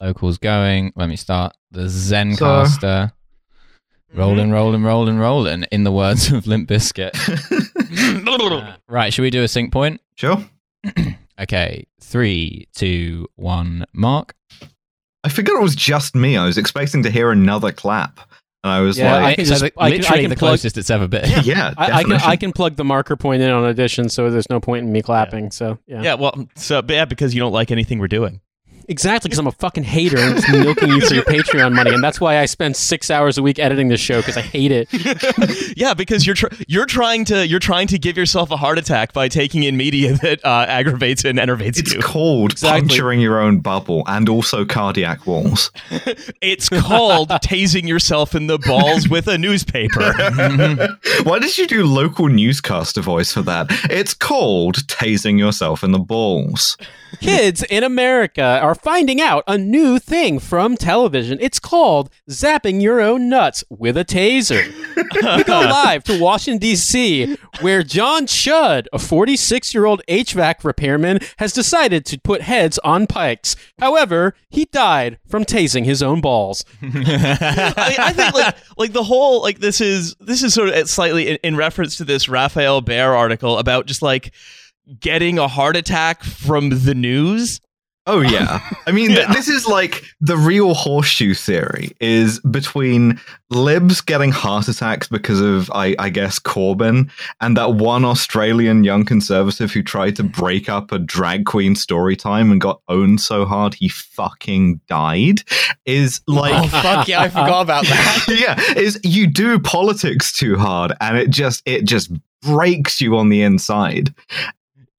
Locals going. Let me start. The Zencastr. Rolling, rolling, rolling, rolling, in the words of Limp Bizkit. Uh, right, should we do a sync point? Sure. Okay, three, two, one, mark. I figured it was just me. I was expecting to hear another clap. And I was Yeah, like, I can so just- the- I can- I literally can the plug- closest it's ever been. yeah, I, I can. I can plug the marker point in on audition, so there's no point in me clapping. So yeah, Yeah, well, so yeah, because you don't like anything we're doing. Exactly. Because I'm a fucking hater and just milking you for your Patreon money, and that's why I spend six hours a week editing this show because I hate it. yeah, because you're tr- you're trying to you're trying to give yourself a heart attack by taking in media that uh, aggravates and enervates It's you. called Exactly. puncturing your own bubble and also cardiac walls. It's called tasing yourself in the balls with a newspaper. Why did you do local newscaster voice for that? It's called tasing yourself in the balls. Kids in America are finding out a new thing from television. It's called zapping your own nuts with a taser. we go live to Washington, D.C., where John Chudd, a 46 year old HVAC repairman, has decided to put heads on pikes. However, he died from tasing his own balls. I, I think like like the whole like this is this is sort of slightly in, in reference to this Rafael Behr article about just like getting a heart attack from the news. Oh yeah. I mean, th- this is like the real horseshoe theory is between libs getting heart attacks because of, I, I guess, Corbyn, and that one Australian young conservative who tried to break up a drag queen story time and got owned so hard he fucking died. Is like, Oh, fuck yeah, I forgot about that. yeah, is you do politics too hard, and it just it just breaks you on the inside.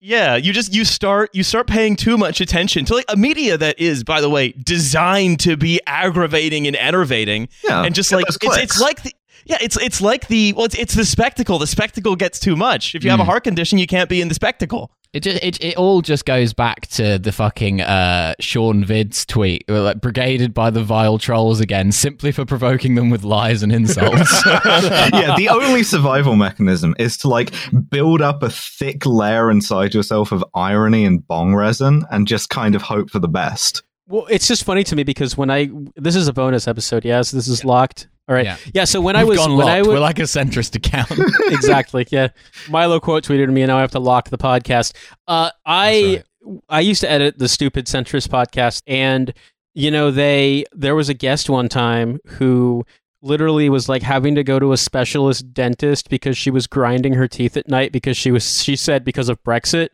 Yeah, you just you start you start paying too much attention to like a media that is, by the way, designed to be aggravating and enervating, Yeah, and just like it's it's like the yeah, it's it's like the well, it's, it's the spectacle. The spectacle gets too much. If you have a Mm. heart condition, you can't be in the spectacle. It, just, it it all just goes back to the fucking uh, Sean Vids tweet, like brigaded by the vile trolls again, simply for provoking them with lies and insults. yeah, the only survival mechanism is to like build up a thick layer inside yourself of irony and bong resin and just kind of hope for the best. Well, it's just funny to me because when I this is a bonus episode, yes, this is locked. All right, Yeah. yeah. so when I We've was gone when I locked. was We're like a centrist account. exactly. Yeah. Milo quote tweeted me and now I have to lock the podcast. Uh I I used to edit the stupid centrist podcast and you know they there was a guest one time who literally was like having to go to a specialist dentist because she was grinding her teeth at night because she was she said because of Brexit.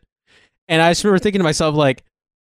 And I just remember thinking to myself like,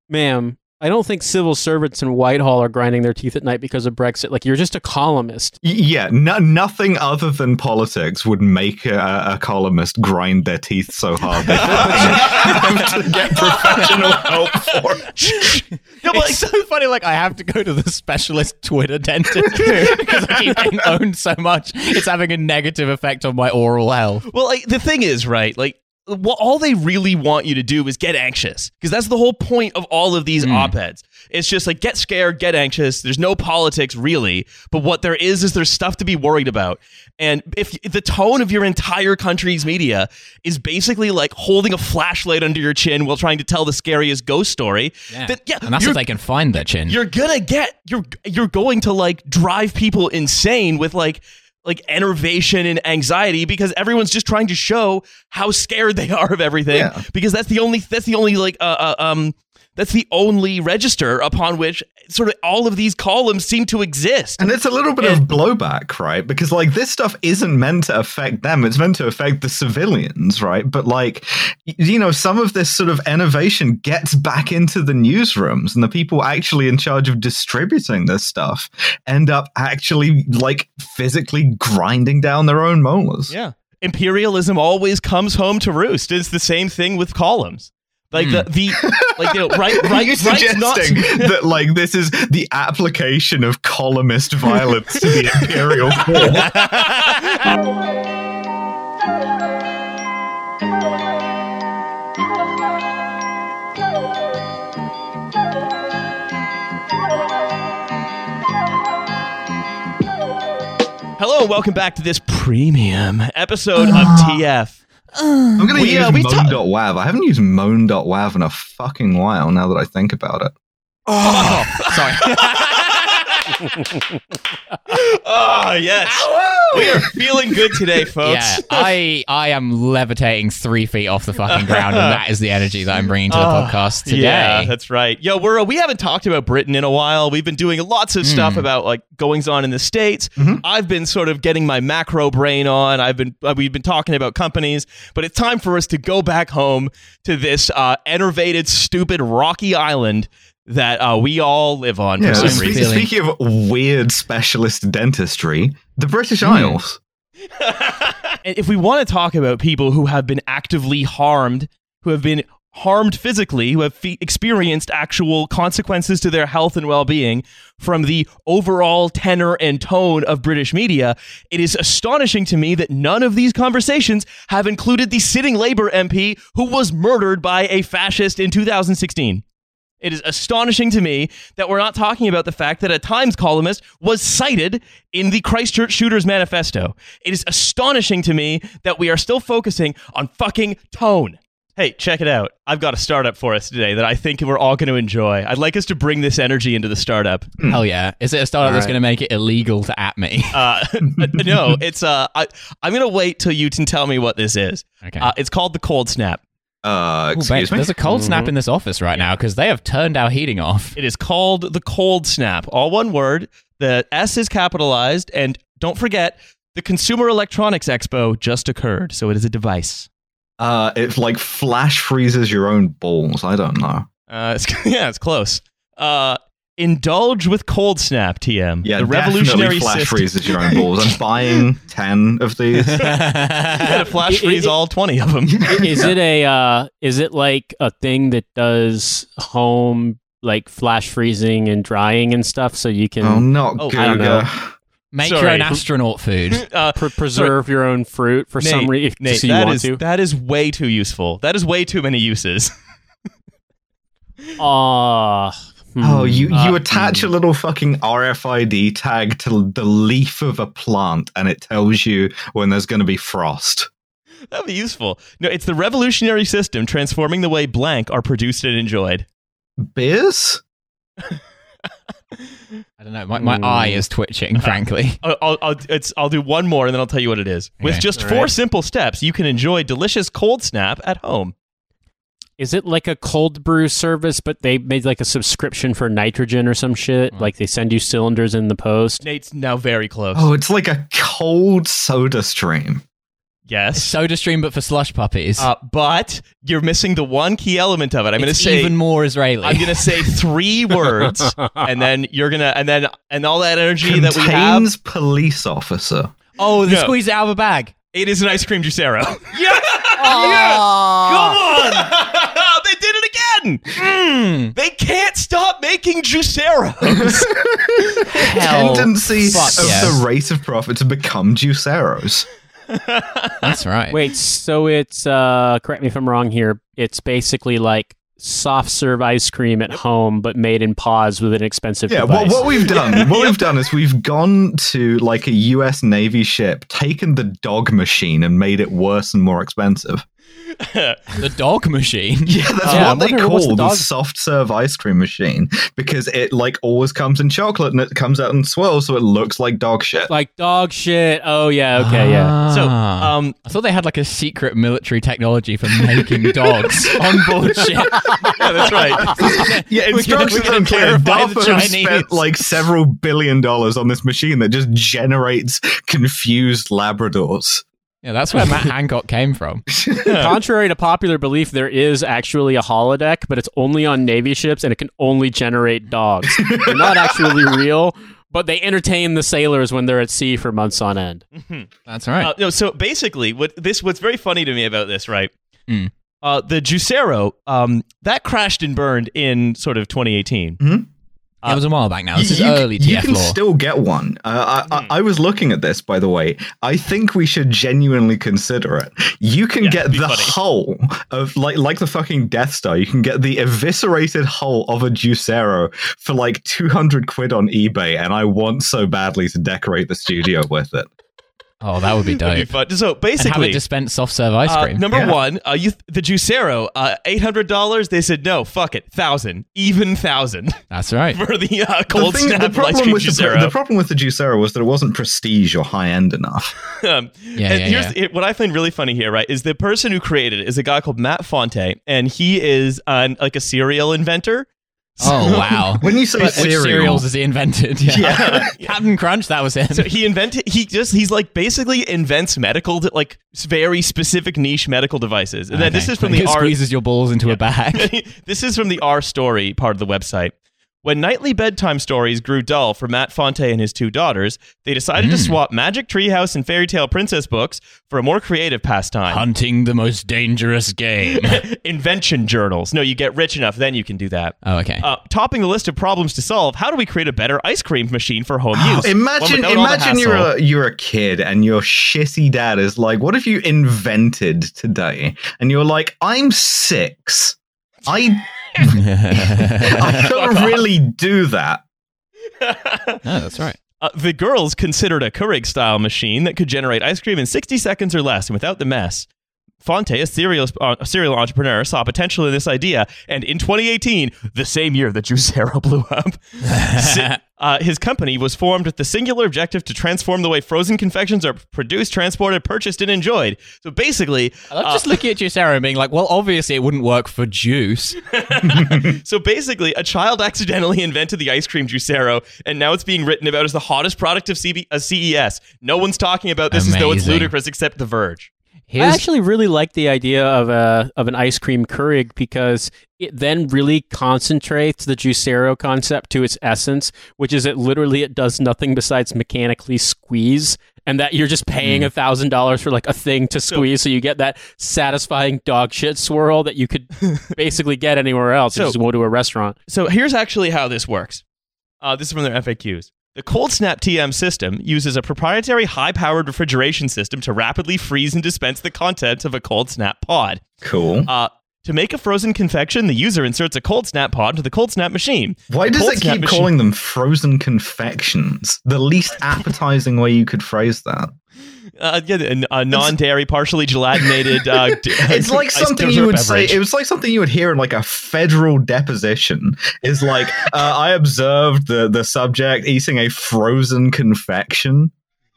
"Ma'am, I don't think civil servants in Whitehall are grinding their teeth at night because of Brexit. Like you're just a columnist. Yeah, no, nothing other than politics would make a, a columnist grind their teeth so hard they have to get professional help for it. Yeah, but it's so funny. Like I have to go to the specialist Twitter dentist because I keep getting owned so much. It's having a negative effect on my oral health. Well, like the thing is, right? Like what all they really want you to do is get anxious because that's the whole point of all of these hmm. op-eds. It's just like get scared, get anxious. There's no politics really, but what there is is there's stuff to be worried about. And if if the tone of your entire country's media is basically like holding a flashlight under your chin while trying to tell the scariest ghost story, then yeah, and that's if they can find their chin. you're gonna get you're you're going to like drive people insane with like like enervation and anxiety because everyone's just trying to show how scared they are of everything Yeah. because that's the only that's the only like uh, uh, um that's the only register upon which sort of all of these columns seem to exist. And it's a little bit of blowback, right? Because like this stuff isn't meant to affect them; it's meant to affect the civilians, right? But like, you know, some of this sort of innovation gets back into the newsrooms, and the people actually in charge of distributing this stuff end up actually like physically grinding down their own molars. Yeah. Imperialism always comes home to roost. It's the same thing with columns. Like hmm. the, the like you know, right right you right's not suggesting that like this is the application of columnist violence to the imperial court? Hello and welcome back to this premium episode of ah. TF. I'm going to We, use uh, we ta- moan.wav. I haven't used moan.wav in a fucking while now that I think about it. Oh, Sorry. oh yes, we are feeling good today, folks. yeah, I I am levitating three feet off the fucking ground, and that is the energy that I'm bringing to the Oh, podcast today. Yeah, that's right. Yo, we're uh, we haven't talked about Britain in a while. We've been doing lots of stuff Hmm. about like goings on in the states. Mhm. I've been sort of getting my macro brain on. I've been uh, we've been talking about companies, but it's time for us to go back home to this uh, enervated, stupid, rocky island that uh, we all live on yeah, for some spe- reason. speaking of weird specialist dentistry, the British Hmm. Isles. and if we want to talk about people who have been actively harmed, who have been harmed physically, who have fe- experienced actual consequences to their health and well being from the overall tenor and tone of British media, it is astonishing to me that none of these conversations have included the sitting Labour MP who was murdered by a fascist in 2016. It is astonishing to me that we're not talking about the fact that a Times columnist was cited in the Christchurch Shooters Manifesto. It is astonishing to me that we are still focusing on fucking tone. Hey, check it out. I've got a startup for us today that I think we're all going to enjoy. I'd like us to bring this energy into the startup. Hell yeah! Is it a startup that's Alright. going to make it illegal to at me? Uh, no, it's uh, I, I'm going to wait till you can tell me what this is. Okay. Uh, it's called the cold snap. Uh, Ooh, excuse babe, me. There's a cold snap Mhm. in this office right now because they have turned our heating off. It is called the Cold Snap. All one word. The S is capitalized. And don't forget, the Consumer Electronics Expo just occurred. So it is a device. Uh, it like flash freezes your own balls. I don't know. Uh, it's, yeah, it's close. Uh, indulge with Cold Snap, TM. Yeah, the revolutionary definitely flash system. freezes your own balls. I'm buying ten of these. Yeah, to flash It- it- freeze it- all 20 of them. is it a uh, is it like a thing that does home like flash freezing and drying and stuff so you can Oh, not Oh, I don't know. Guga. Make your own astronaut food. Uh, pr- preserve your own fruit for some reason Nate, so you that want is to? that is way too useful. That is way too many uses. Ah. Oh, you you Uh, attach hmm. a little fucking RFID tag to the leaf of a plant, and it tells you when there's going to be frost. That'd be useful. No, it's the revolutionary system transforming the way blank are produced and enjoyed. Beers? I don't know. My, my Mm. eye is twitching, frankly. I'll, I'll, I'll, it's, I'll do one more and then I'll tell you what it is. With just All four right. simple steps, you can enjoy delicious cold snap at home. Is it like a cold brew service, but they made like a subscription for nitrogen or some shit? Mm. Like they send you cylinders in the post. Nate's now very close. Oh, it's like a cold soda stream. yes. Soda stream, but for slush puppies. Uh, but you're missing the one key element of it. I'm going to say even more Israeli. I'm going to say three words and then you're going to and then and all that energy that we have Contains police officer. oh, the No. squeeze it out of a bag. it is an ice cream juicero. yes! Oh, Come on! they did it again. Mm. They can't stop making juiceros. Tendency fuck of yes. the rate of profit to become juiceros. That's right. Wait, so it's uh correct me if I'm wrong here. It's basically like soft serve ice cream at home, but made in pause with an expensive Yeah, what, device. what we've done, what we've done is we've gone to like a U.S. Navy ship, taken the dog machine, and made it worse and more expensive. The dog machine. Yeah, that's Yeah, I what they wonder what's the call the, dog- soft serve ice cream machine because it like always comes in chocolate and it comes out in swirls, so it looks like dog shit. like dog shit. Oh yeah, okay, yeah. so, Ah. um, I thought they had like a secret military technology for making dogs on board ship. yeah, that's right. Yeah, We're gonna- instructions we're gonna clear. i've spent like several billion dollars on this machine that just generates confused Labradors. Yeah, that's where Matt Hancock came from. Contrary to popular belief, there is actually a holodeck, but it's only on Navy ships and it can only generate dogs. They're not actually real, but they entertain the sailors when they're at sea for months on end. That's right. Uh, no, so basically, what this what's very funny to me about this, right? Mm. Uh, the Juicero, um, that crashed and burned in sort of 2018. It was a while back now. This is You- you, early You TF can law. still get one. Uh, I, Hmm. I, I was looking at this, by the way. I think we should genuinely consider it. You can Yeah, get the funny. hull of like like the fucking Death Star. You can get the eviscerated hull of a Juicero for like two hundred quid on eBay, and I want so badly to decorate the studio with it. Oh, that would be dope. Be fun. So and have basically, it dispense soft serve ice uh, cream. number Yeah. one, uh, you, the Juicero, uh, eight hundred dollars. They said no, fuck it, thousand, even thousand That's right. for the uh, The, cold thing, snap the ice problem cream with the, Juicero. the problem with the Juicero was that it wasn't prestige or high end enough. Um, Yeah, and yeah, here's It, what I find really funny here, right, is the person who created it is a guy called Matt Fonte, and he is uh, like a cereal inventor. Oh wow. When you say Which cereal, cereals is he invented? Yeah. Captain Crunch, that was him. So he invented. He just he's like basically invents medical like very specific niche medical devices. And then this is from the it R. squeezes your balls into a bag. this is from the R story part of the website. When nightly bedtime stories grew dull for Matt Fonte and his two daughters, they decided to Mm. swap Magic Treehouse and Fairy Tale Princess books for a more creative pastime. Hunting the most dangerous game. Invention journals. No, you get rich enough, then you can do that. Oh, okay. Uh, topping the list of problems to solve, how do we create a better ice cream machine for home use? Imagine, without all the imagine you're a, you're a kid and your shitty dad is like, "What have you invented today?" And you're like, "I'm six. I I don't really do that." no, that's right. Uh, the girls considered a Keurig style machine that could generate ice cream in 60 seconds or less and without the mess. Fonte, a serial, uh, serial entrepreneur, saw potential in this idea, and in 2018, the same year that Juicero blew up, si- uh, his company was formed with the singular objective to transform the way frozen confections are produced, transported, purchased, and enjoyed. So basically, I love just looking at you, Sarah, and being like, well, obviously it wouldn't work for juice. so basically, a child accidentally invented the ice cream Juicero, and now it's being written about as the hottest product of CB- uh, CES. No one's talking about this as though it's ludicrous, except The Verge. I actually really like the idea of a of an ice cream Keurig because it then really concentrates the Juicero concept to its essence, which is it literally it does nothing besides mechanically squeeze, and that you're just paying a thousand dollars for like a thing to squeeze, so you get that satisfying dog shit swirl that you could basically get anywhere else. So- you just go to a restaurant. So here's actually how this works. Uh, this is from their FAQs. The Cold Snap TM system uses a proprietary high-powered refrigeration system to rapidly freeze and dispense the contents of a Cold Snap pod. Cool. Uh, to make a frozen confection, the user inserts a Cold Snap pod into the Cold Snap machine. Why does Cold it keep machine- calling them frozen confections? The least appetizing way you could phrase that. Uh, yeah, a, a non-dairy, partially gelatinated. Uh, It's like something you would beverage. say. It was like something you would hear in like a federal deposition. Is like uh, I observed the the subject eating a frozen confection.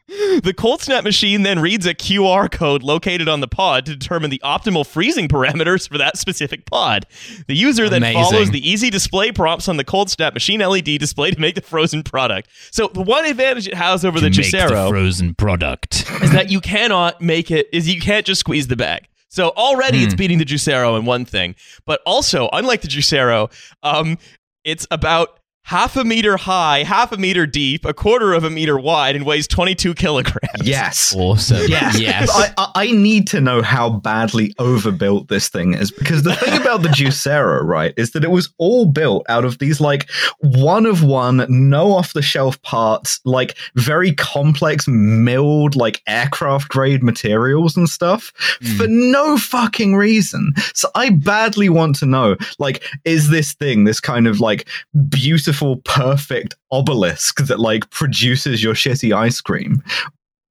The cold snap machine then reads a QR code located on the pod to determine the optimal freezing parameters for that specific pod. The user then Amazing. follows the easy display prompts on the cold snap machine LED display to make the frozen product. So the one advantage it has over the to the Juicero frozen product. is that you cannot make it is you can't just squeeze the bag. So already it's beating the Juicero in one thing, but also unlike the Juicero, um, it's about half a meter high, half a meter deep, a quarter of a meter wide, and weighs 22 kilograms. Yes. Awesome. Yes. Yes. I, I, I need to know how badly overbuilt this thing is because the thing about the Juicero, right, is that it was all built out of these like one of one, no off the shelf parts, like very complex milled, like aircraft grade materials and stuff hmm. for no fucking reason. So I badly want to know, like, is this thing this kind of like beautiful, perfect obelisk that like produces your shitty ice cream?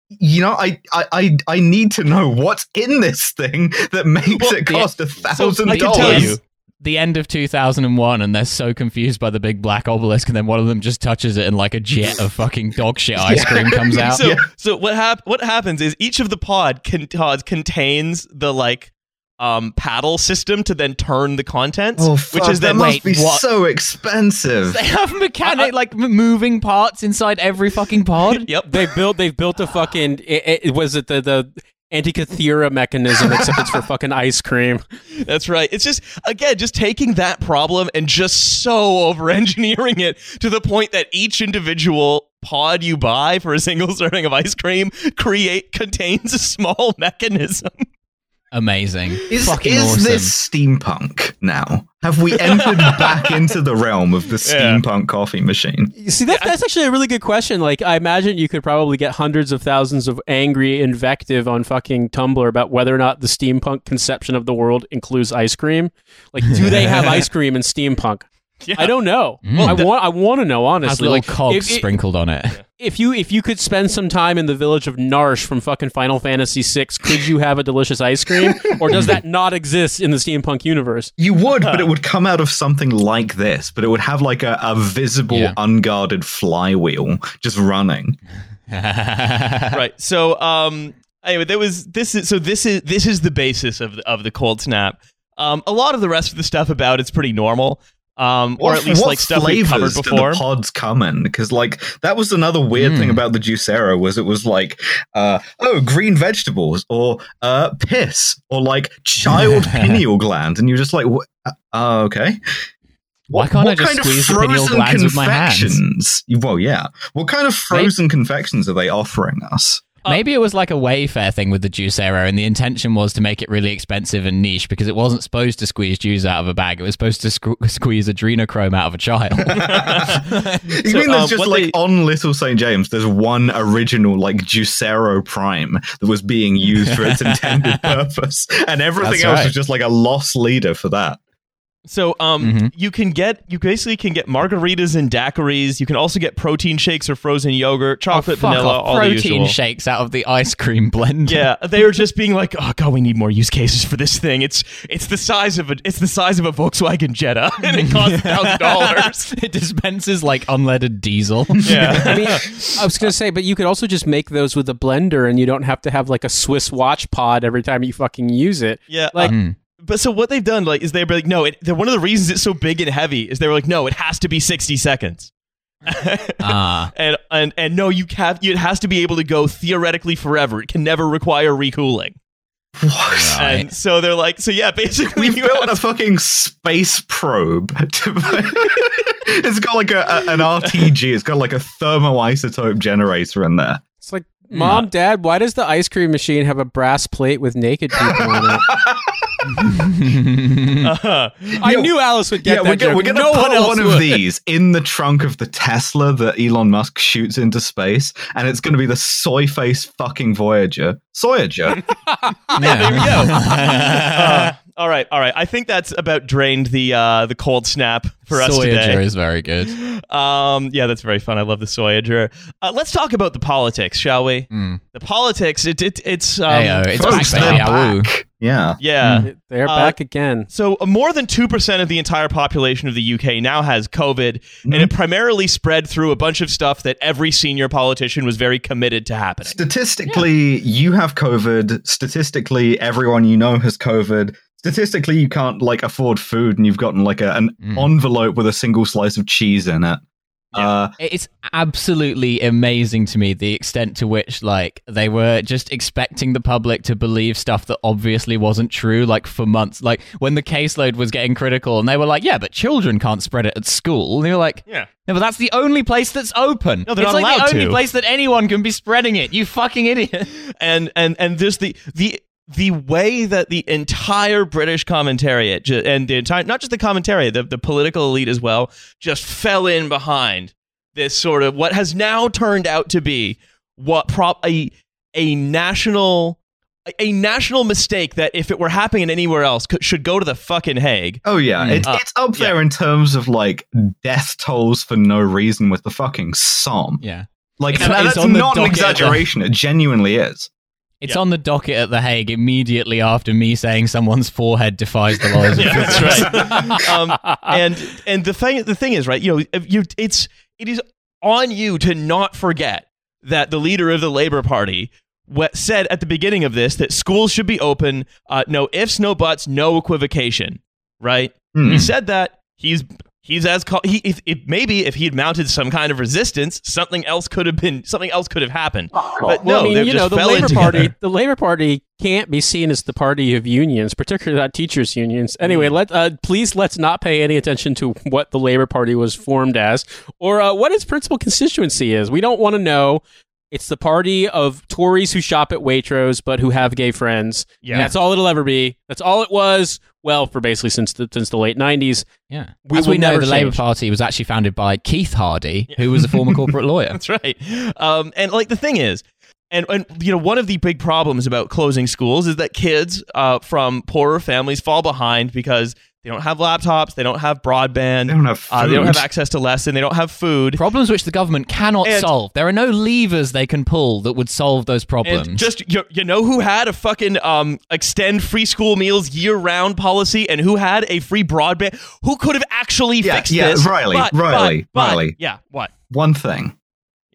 you know, I, I, I, I need to know what's in this thing that makes Well, it cost a thousand I can tell dollars. the end of 2001 and they're so confused by the big black obelisk and then one of them just touches it and like a jet of fucking dog shit ice cream comes out So, Yeah. so what hap- what happens is each of the pod con- pods contains the like um paddle system to then turn the contents, Oh, which fuck, is that then must wait, be what? so expensive. they have mechanic like moving parts inside every fucking pod yep. They built they've built a fucking it, it, was it the the Antikythera mechanism except it's for fucking ice cream. That's right. It's just again just taking that problem and just so over engineering it to the point that each individual pod you buy for a single serving of ice cream create contains a small mechanism. Amazing Is, fucking is awesome this steampunk now? Have we entered back into the realm of the Yeah. steampunk coffee machine? You see, that, that's actually a really good question. Like, I imagine you could probably get hundreds of thousands of angry invective on fucking Tumblr about whether or not the steampunk conception of the world includes ice cream. Like, do they have ice cream in steampunk? Yeah. I don't know. Mm. I want. I want to know has honestly. little Like, cogs if- it- sprinkled on it if you if you could spend some time in the village of Narshe from fucking Final Fantasy VI, could you have a delicious ice cream, or does that not exist in the steampunk universe? You would, but it would come out of something like this. But it would have like a, a visible, Yeah. unguarded flywheel just running. right. So um anyway, there was this is so this is this is the basis of the, of the cold snap. Um a lot of the rest of the stuff about it's pretty normal. Um or at least like stuff we've covered before. the pods come in because like that was another weird thing Mm. about the Juicero was it was like uh oh green vegetables or uh piss or like child pineal gland and you're just like uh, uh, okay Why can't I just squeeze the pineal frozen glands with my hands? confections? Well, yeah. What kind of frozen confections are they offering us? Maybe it was like a Wayfair thing with the juice Juicero, and the intention was to make it really expensive and niche because it wasn't supposed to squeeze juice out of a bag. It was supposed to squ- squeeze adrenochrome out of a child. You So, mean there's um, just like they- on Little St. James, there's one original like Juicero Prime that was being used for its intended purpose, and everything That's else right. is just like a lost leader for that. So um, Mhm. you can get you basically can get margaritas and daiquiris. You can also get protein shakes or frozen yogurt, chocolate, Oh, fuck vanilla, off. all the protein usual. shakes out of the ice cream blender. Yeah, they were just being like, "Oh god, we need more use cases for this thing. It's it's the size of a it's the size of a Volkswagen Jetta, and it costs thousand dollars." it dispenses like unleaded diesel. Yeah, I mean, I was going to say, but you could also just make those with a blender, and you don't have to have like a Swiss watch pod every time you fucking use it. yeah. Like- Mm. But so what they've done, like, is they're like, no, it, one of the reasons it's so big and heavy is they were like, no, it has to be sixty seconds. Ah. and and and no, you have it has to be able to go theoretically forever. It can never require recooling. What? Right. And so they're like, so yeah, basically, We've you built a have, fucking space probe. To, it's got like a, a- an RTG. It's got like a thermoisotope generator in there. It's like, Mom, Dad, why does the ice cream machine have a brass plate with naked people on it? uh, I Yeah, knew Alice would get yeah, that we're, joke. we're gonna no put one one of would. these in the trunk of the Tesla that Elon Musk shoots into space, and it's gonna be the soy face fucking Voyager. Soyager. there we go. uh, all right, all right. I think that's about drained the uh, the cold snap for us Soyager today. is very good. Um, yeah, that's very fun. I love the Soyager. Uh, let's talk about the politics, shall we? Mm. The politics. It, it it's um, Heyo, it's Folks, back, they're baby. Awoo. back. Yeah. yeah. They're Uh, back again. So uh, more than 2% of the entire population of the UK now has COVID, and Mhm. it primarily spread through a bunch of stuff that every senior politician was very committed to happening. Statistically, you have COVID. Statistically, everyone you know has COVID. Statistically, you can't like afford food, and you've gotten like a, an Mm. envelope with a single slice of cheese in it. Uh, It's absolutely amazing to me the extent to which like they were just expecting the public to believe stuff that obviously wasn't true like for months like when the caseload was getting critical and they were like yeah but children can't spread it at school and they were like Yeah. no but that's the only place that's open No, they're it's not like allowed the only to. place that anyone can be spreading it you fucking idiot and and and there's the the the way that the entire British commentariat ju- and the entire not just the commentariat, the, the political elite as well, just fell in behind this sort of what has now turned out to be what prop a a national a- a national mistake that if it were happening anywhere else could, should go to the fucking Hague. oh yeah, Mm. it's, Uh, it's up there in terms of like death tolls for no reason with the fucking Somme. yeah Like It's- and it's that's not an docket of the- exaggeration. It genuinely is. It's Yeah. on the docket at the Hague immediately after me saying someone's forehead defies the laws of Yeah, physics. that's right. um, and and the thing the thing is right you know if you it's it is on you to not forget that the leader of the labor party what said at the beginning of this that schools should be open uh, no ifs no buts no equivocation right Hmm. he said that he's he's as co- he if, if maybe if he had mounted some kind of resistance something else could have been something else could have happened but no well, I mean, you know, the Labor Party, together. the Labor Party can't be seen as the party of unions, particularly not teachers' unions. Anyway, Mm. let uh, please let's not pay any attention to what the Labor Party was formed as or uh, what its principal constituency is. We don't want to know. It's the party of Tories who shop at Waitrose but who have gay friends. Yeah. That's all it'll ever be. That's all it was. Well, for basically since the since the late '90s. Yeah. We As we know, the Labour. Party was actually founded by Keith Hardie, who was a former corporate lawyer. That's right. Um, and like the thing is, and, and you know, one of the big problems about closing schools is that kids uh, from poorer families fall behind because They don't have laptops. They don't have broadband. They don't have Uh, they don't have access to lesson. They don't have food. Problems which the government cannot And- solve. There are no levers they can pull that would solve those problems. And just you, you know who had a fucking um extend free school meals year round policy and who had a free broadband? Who could have actually Yeah, fixed yeah, this? Riley, But- Riley, but- but- Riley. Yeah, what? One thing.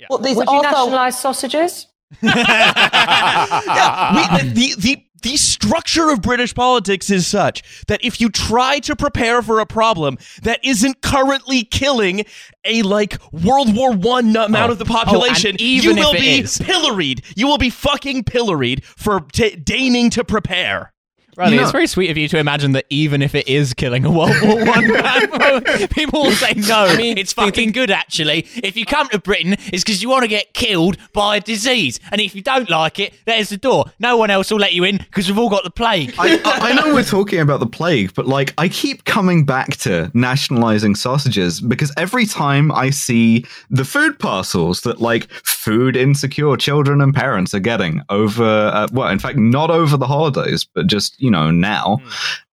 Well, these Would you nationalise sausages? yeah, we, the, the the the structure of British politics is such that if you try to prepare for a problem that isn't currently killing a like World War One amount Oh. of the Oh, population, even you will be is. pilloried. You will be fucking pilloried for t- deigning to prepare. Riley, You it's know- very sweet of you to imagine that even if it is killing a World War One man, people will say no. I mean, it's fucking good actually. If you come to Britain, it's because you want to get killed by a disease, and if you don't like it, there's the door. No one else will let you in because we've all got the plague. I, I I know we're talking about the plague, but like I keep coming back to nationalizing sausages because every time I see the food parcels that like food insecure children and parents are getting over, uh, well, in fact, not over the holidays, but just you know now.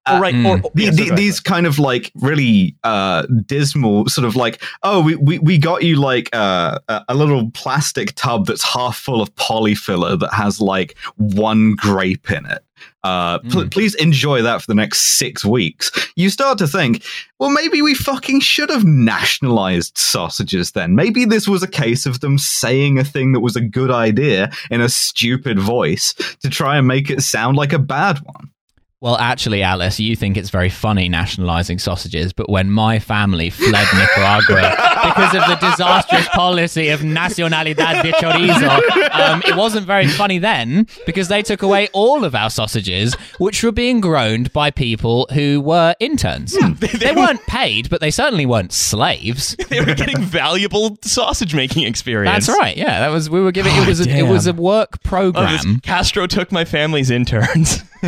Or right, mm. or, The- yeah, the- sorry, go these kind of like really uh dismal sort of like oh we we, we got you like uh, a, a little plastic tub that's half full of Polyfilla that has like one grape in it uh pl- Mm. please enjoy that for the next six weeks you start to think well maybe we fucking should have nationalized sausages then maybe this was a case of them saying a thing that was a good idea in a stupid voice to try and make it sound like a bad one Well, actually, Alice, you think it's very funny nationalizing sausages, but when my family fled Nicaragua because of the disastrous policy of Nacionalidad de Chorizo, um, it wasn't very funny then because they took away all of our sausages, which were being grown by people who were interns. they, weren't paid, but they certainly weren't slaves. they were getting valuable sausage making experience. That's right. Yeah, that was we were giving it was a, it was a work Oh, program. this Castro took my family's interns.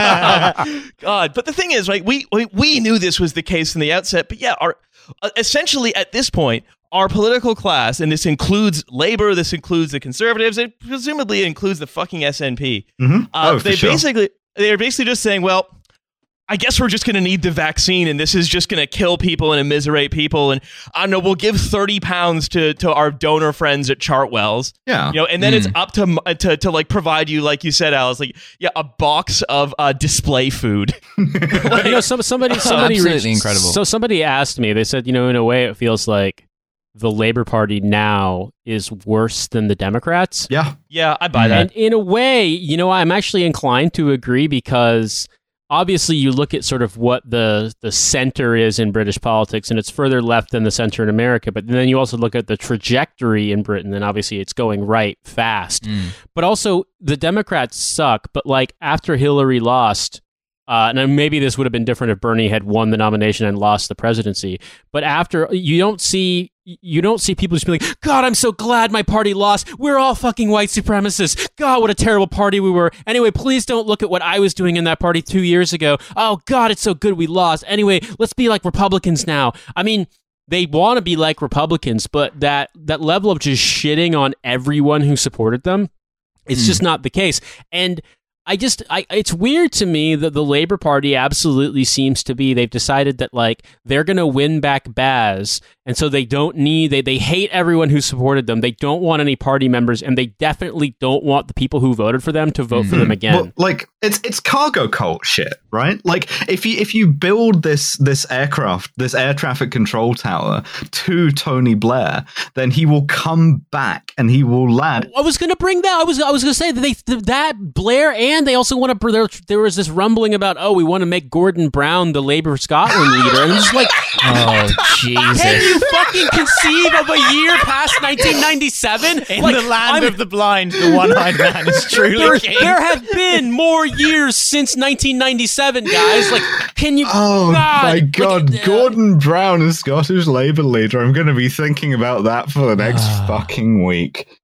God, but the thing is, right? We, we we knew this was the case from the outset, but yeah, our uh, essentially at this point, our political class, and this includes labor, this includes the conservatives, it presumably includes the fucking SNP. Mhm. Uh, oh, they sure. basically they're basically just saying, well, I guess we're just going to need the vaccine, and this is just going to kill people and immiserate people, and I don't know. We'll give thirty pounds to to our donor friends at Chartwells, yeah you know, and then it's Mm. up to to to like provide you, like you said, Alice, like yeah, a box of uh, display food. you know, some, somebody, somebody, absolutely reached- incredible. So somebody asked me. They said, you know, in a way, it feels like the Labor Party now is worse than the Democrats. yeah Yeah, I buy that. And in a way, you know, I'm actually inclined to agree because obviously you look at sort of what the the center is in British politics and it's further left than the center in America, but then you also look at the trajectory in Britain and obviously it's going right fast. Mm. But also the Democrats suck, but like after Hillary lost uh, and maybe this would have been different if Bernie had won the nomination and lost the presidency. But after you don't see you don't see people just be like, God, I'm so glad my party lost. We're all fucking white supremacists. God, what a terrible party we were. Anyway, please don't look at what I was doing in that party two years ago. Oh God, it's so good we lost. Anyway, let's be like Republicans now. I mean, they want to be like Republicans, but that that level of just shitting on everyone who supported them, it's Mm. just not the case. And I just, I, it's weird to me that the Labor Party absolutely seems to be, they've decided that like they're going to win back Baz. And so they don't need, they, they hate everyone who supported them. They don't want any party members and they definitely don't want the people who voted for them to vote for Mhm. them again. Well, like it's it's cargo cult shit, right? Like if you if you build this this aircraft, this air traffic control tower to Tony Blair, then he will come back and he will land. I was going to bring that. I was I was going to say that they that Blair and they also want to. There, there was this rumbling about oh we want to make Gordon Brown the Labour Scotland leader, and I'm just like Oh Jesus! can you fucking conceive of a year past 1997? In Like, the land I'm- of the blind, the one-eyed man is truly there, king. there have been more years since 1997, guys. Like, can you? Oh God, my like, god, uh, Gordon Brown is Scottish Labour leader. I'm going to be thinking about that for the next fucking week.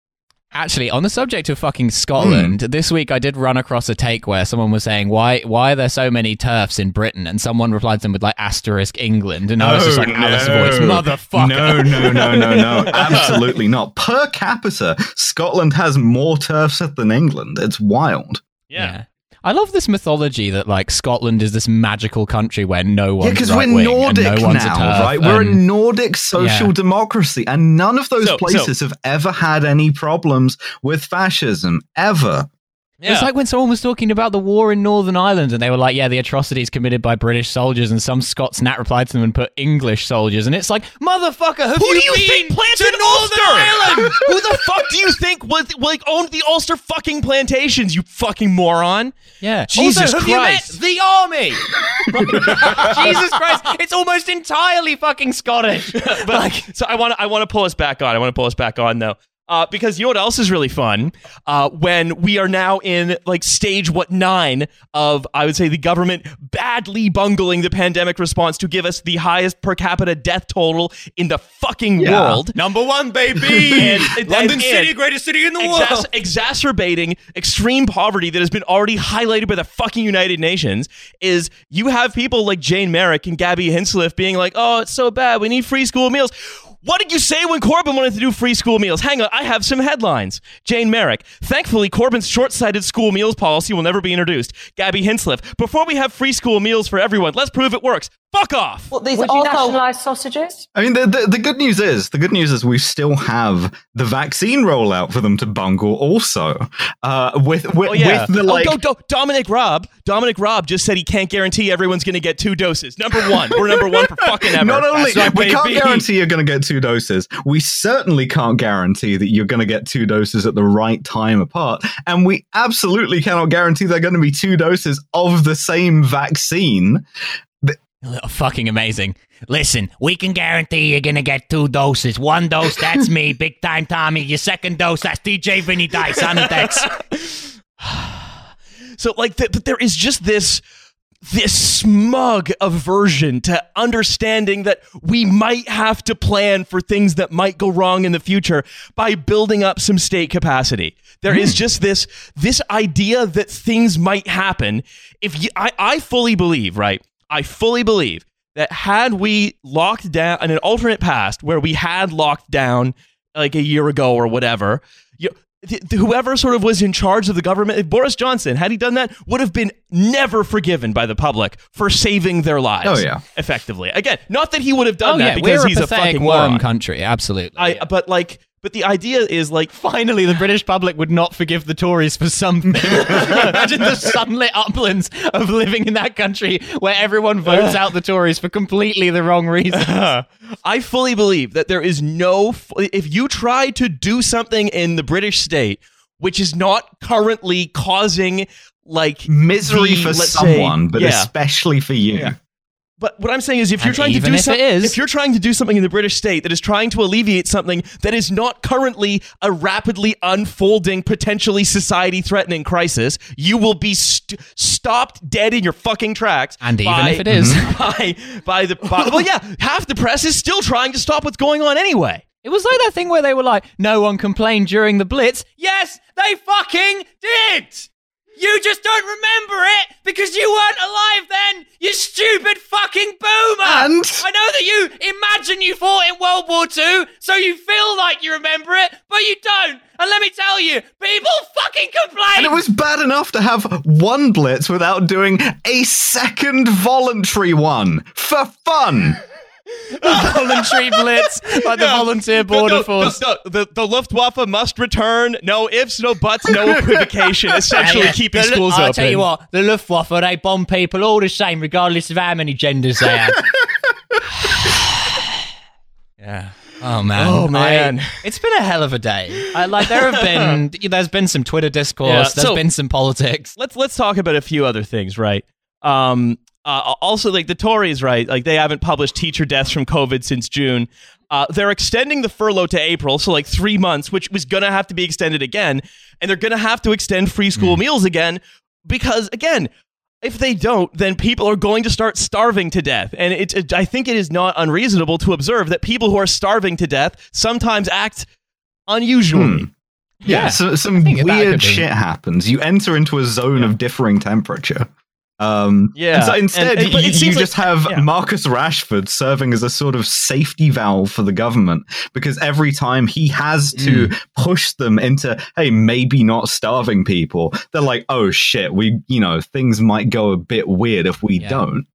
Actually, on the subject of fucking Scotland, hmm. this week I did run across a take where someone was saying, "Why, why are there so many TERFs in Britain?" And someone replied to them with like asterisk England, and I was just like, Alice ah, voice, motherfucker. No, no, no, no, no. Absolutely not. Per capita, Scotland has more TERFs than England. It's wild. Yeah. I love this mythology that like Scotland is this magical country where no one's Yeah, because right we're Nordic no now, right? We're a um, Nordic social Yeah. democracy, and none of those So- so- places have ever had any problems with fascism ever. It's like when someone was talking about the war in Northern Ireland and they were like, yeah, the atrocities committed by British soldiers, and some Scots nat replied to them and put English soldiers. And it's like, motherfucker, have Who you do you been think planted to Northern Ulster? Ireland? Who the fuck do you think was like owned the Ulster fucking plantations? You fucking moron! Yeah. Jesus also, Christ. the army? Jesus Christ. It's almost entirely fucking Scottish. But like, so I want to I want to pull us back on. I want to pull us back on though. Uh, because you know what else is really fun? Uh, when we are now in like stage what nine of I would say the government badly bungling the pandemic response to give us the highest per capita death total in the fucking Yeah. world. Number one, baby. And- and- London and- City, greatest city in the Exac- world. exacerbating extreme poverty that has been already highlighted by the fucking United Nations is you have people like Jane Merrick and Gabby Hinsliff being like, oh, it's so bad. We need free school meals. What did you say when Corbyn wanted to do free school meals? Hang on, I have some headlines. Jane Merrick. Thankfully, Corbyn's short sighted school meals policy will never be introduced. Gabby Hinsliff. Before we have free school meals for everyone, let's prove it works. Fuck off. Well, these Would you nationalise sausages? I mean, the, the the good news is the good news is we still have the vaccine rollout for them to bungle also uh, with with, Oh yeah. with the like. oh, go, go. Dominic Raab. Dominic Raab just said he can't guarantee everyone's going to get two doses. Number one. We're number one for fucking ever. Not only right, we can't baby. guarantee you're going to get two doses, we certainly can't guarantee that you're going to get two doses at the right time apart, and we absolutely cannot guarantee they're going to be two doses of the same vaccine. Fucking amazing. Listen, we can guarantee you're gonna get two doses. One dose, that's me, big time Tommy. Your second dose, that's DJ Vinny Dice on the decks. So like, th- but there is just this this smug aversion to understanding that we might have to plan for things that might go wrong in the future by building up some state capacity. There is hmm. just this this idea that things might happen. If you, I, I fully believe, right? I fully believe that had we locked down in an alternate past where we had locked down like a year ago or whatever, you, th- th- whoever sort of was in charge of the government, if Boris Johnson, had he done that, would have been never forgiven by the public for saving their lives. Oh, yeah. effectively. Again, not that he would have done oh that yeah, because he's a a, fucking worm moron. country. Absolutely. I, yeah. but like, but the idea is like, Finally, the British public would not forgive the Tories for something. Imagine the sunlit uplands of living in that country where everyone votes out the Tories for completely the wrong reason. I fully believe that there is no. f- If you try to do something in the British state which is not currently causing like Misery the, for let's say- someone, but yeah. especially for you. Yeah. But what I'm saying is, if you're trying to do if it something, is- if you're trying to do something in the British state that is trying to alleviate something that is not currently a rapidly unfolding, potentially society-threatening crisis, you will be st- stopped dead in your fucking tracks. And even if it is. by by the by, well, yeah, half the press is still trying to stop what's going on anyway. It was like that thing where they were like, no one complained during the Blitz. Yes, they fucking did! You just don't remember it because you weren't alive then, you stupid fucking boomer! And- I know that you imagine you fought in World War II, so you feel like you remember it, but you don't. And let me tell you, people fucking complain! And it was bad enough to have one blitz without doing a second voluntary one for fun. voluntary Blitz, like the volunteer border No, no, force. no, no, the, the Luftwaffe must return. No ifs, no buts, no equivocation. Essentially, keeping The schools I'll open. tell you what, the Luftwaffe, they bomb people all the same, regardless of how many genders they have. yeah. Oh man. Oh, man. I- it's been a hell of a day. I, like there have been, there's been some Twitter discourse. Yeah, there's so- been some politics. let's let's talk about a few other things, right? Um, uh, also, like the Tories, right? Like they haven't published teacher deaths from COVID since June. Uh, they're extending the furlough to April, so like three months, which was gonna have to be extended again, and they're gonna have to extend free school meals again because, again, if they don't, then people are going to start starving to death, and it, it, I think it is not unreasonable to observe that people who are starving to death sometimes act unusually. Hmm. Yeah, so, some weird shit happens. You enter into a zone of differing temperature. Um, Yeah, so instead, and- and- you, you like- just have yeah. Marcus Rashford serving as a sort of safety valve for the government because every time he has to Mm. push them into, hey, maybe not starving people, they're like, oh shit, we, you know, things might go a bit weird if we Yeah. don't.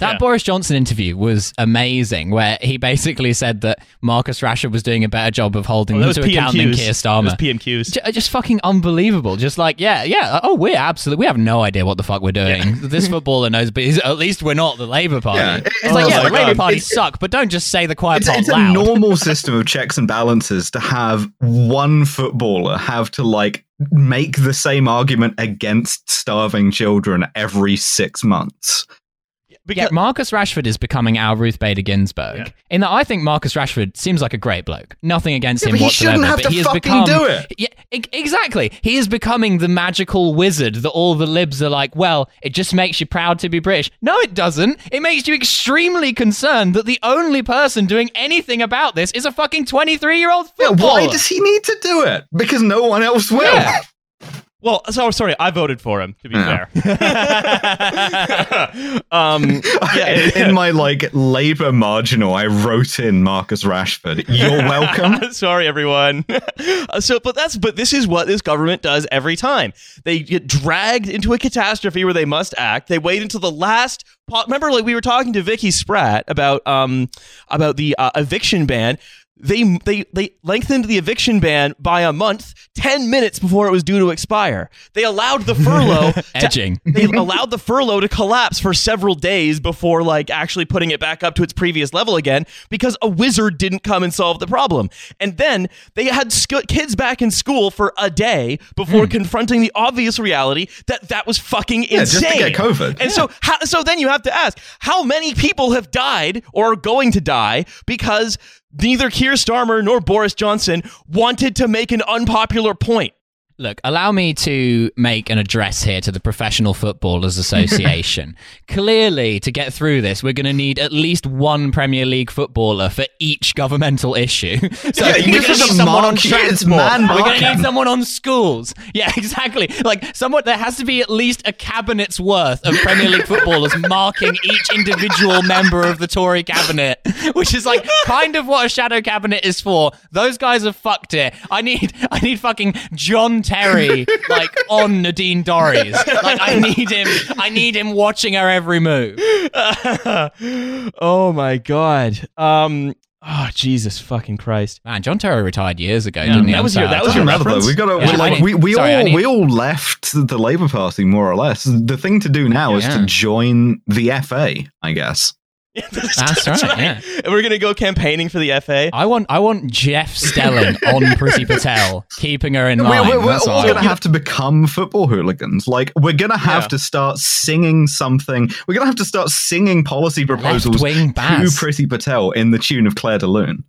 That Yeah. Boris Johnson interview was amazing, where he basically said that Marcus Rashford was doing a better job of holding Oh, them was to account than PMQs. Keir It was Starmer. PMQs. J- just fucking unbelievable. Just like, yeah, yeah. Oh, we're absolutely. We have no idea what the fuck we're doing. This footballer knows, but at least we're not the Labour Party. Yeah. It's Oh like, yeah, my the Labour Party It's- suck, but don't just say the quiet It's, part it's a normal system of checks and balances to have one footballer have to like make the same argument against starving children every six months. Because, Yeah, Marcus Rashford is becoming our Ruth Bader Ginsburg. Yeah. In that, I think Marcus Rashford seems like a great bloke. Nothing against Yeah, him but he whatsoever. shouldn't have but to he fucking become, do it. Yeah, exactly. He is becoming the magical wizard that all the libs are like. Well, it just makes you proud to be British. No, it doesn't. It makes you extremely concerned that the only person doing anything about this is a fucking twenty-three-year-old Yeah, footballer. why does he need to do it? Because no one else will. Yeah. Well, so sorry, I voted for him. To be Yeah. fair. um, yeah, in my like labor marginal, I wrote in Marcus Rashford. You're welcome. Sorry, everyone. So, but that's but this is what this government does every time. They get dragged into a catastrophe where they must act. They wait until the last. Po- Remember, like we were talking to Vicky Spratt about um about the uh, eviction ban. They they they lengthened the eviction ban by a month, ten minutes before it was due to expire. They allowed the furlough. to- Edging. they allowed the furlough to collapse for several days before like actually putting it back up to its previous level again because a wizard didn't come and solve the problem. And then they had sc- kids back in school for a day before hmm. confronting the obvious reality that that was fucking Yeah, just insane. to get COVID. And so how, so then you have to ask how many people have died or are going to die because neither Keir Starmer nor Boris Johnson wanted to make an unpopular point. Look, allow me to make an address here to the Professional Footballers Association. Clearly, to get through this, we're going to need at least one Premier League footballer for each governmental issue. So Yeah, you we're going to need someone on transport. man We're going to need someone on schools. Yeah, exactly. Like someone there has to be at least a cabinet's worth of Premier League footballers marking each individual member of the Tory cabinet, which is like kind of what a shadow cabinet is for. Those guys have fucked it. I need I need fucking John Terry like on Nadine Dorries. Like I need him I need him watching her every move. oh my god. Um. Oh Jesus fucking Christ. Man, John Terry retired years ago, didn't he? that was your- that was your matter though. reference? We got to Yeah, like we we sorry, all need- we all left the Labour Party more or less. The thing to do now is to join the FA, I guess. That's right, yeah. And we're gonna go campaigning for the FA. I want I want Jeff Stelling on Priti Patel, keeping her in We're, line. we're, we're all going to have to become football hooligans. Like we're going to have Yeah. to start singing something. We're going to have to start singing policy proposals Left-wing to Baz. Priti Patel in the tune of Clair de Lune.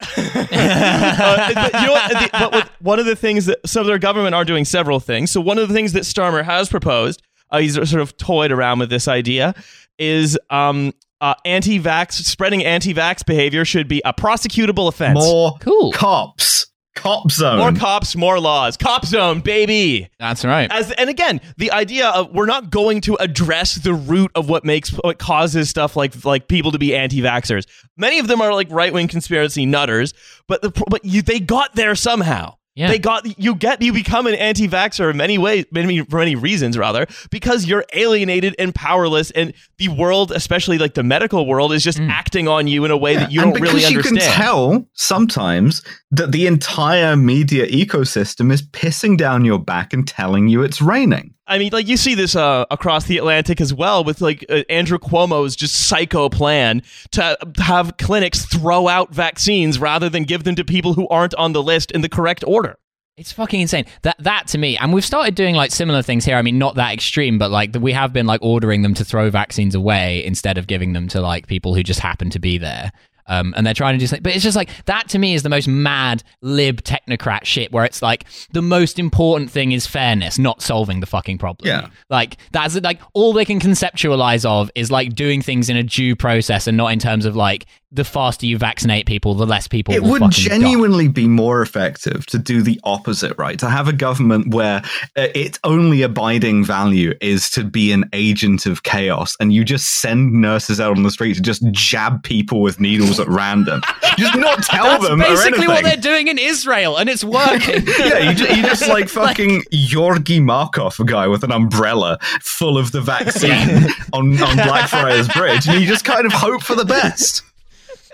Uh, but you know what? The, but what- one of the things that so their government are doing several things. So one of the things that Starmer has proposed, uh, he's sort of toyed around with this idea, is um, uh, anti-vax spreading anti-vax behavior should be a prosecutable offense. More Cool. cops. Cop zone. More cops, more laws. Cop zone, baby. That's right. As and again, the idea of we're not going to address the root of what makes what causes stuff like like people to be anti-vaxxers. Many of them are like right-wing conspiracy nutters, but the but you they got there somehow. Yeah. They got you get you become an anti-vaxxer in many ways, many for many reasons rather, because you're alienated and powerless, and the world, especially like the medical world, is just mm. acting on you in a way that you and don't because really you understand. can tell sometimes that the entire media ecosystem is pissing down your back and telling you it's raining. I mean, like you see this uh, across the Atlantic as well with like uh, Andrew Cuomo's just psycho plan to have clinics throw out vaccines rather than give them to people who aren't on the list in the correct order. It's fucking insane. That that to me, and we've started doing like similar things here. I mean, not that extreme, but like we have been like ordering them to throw vaccines away instead of giving them to like people who just happen to be there. Um, and they're trying to do something, but it's just like that to me is the most mad lib technocrat shit. Where it's like the most important thing is fairness, not solving the fucking problem. Yeah. like that's like all they can conceptualize of is like doing things in a due process and not in terms of like the faster you vaccinate people, the less people it will would fucking die. genuinely be more effective to do the opposite, right? To have a government where uh, its only abiding value is to be an agent of chaos, and you just send nurses out on the street to just jab people with needles at random, just not tell That's them basically what they're doing in Israel, and it's working. yeah, you just, you just like fucking Georgi Markov, a guy with an umbrella full of the vaccine on, on Blackfriars Bridge, and you just kind of hope for the best.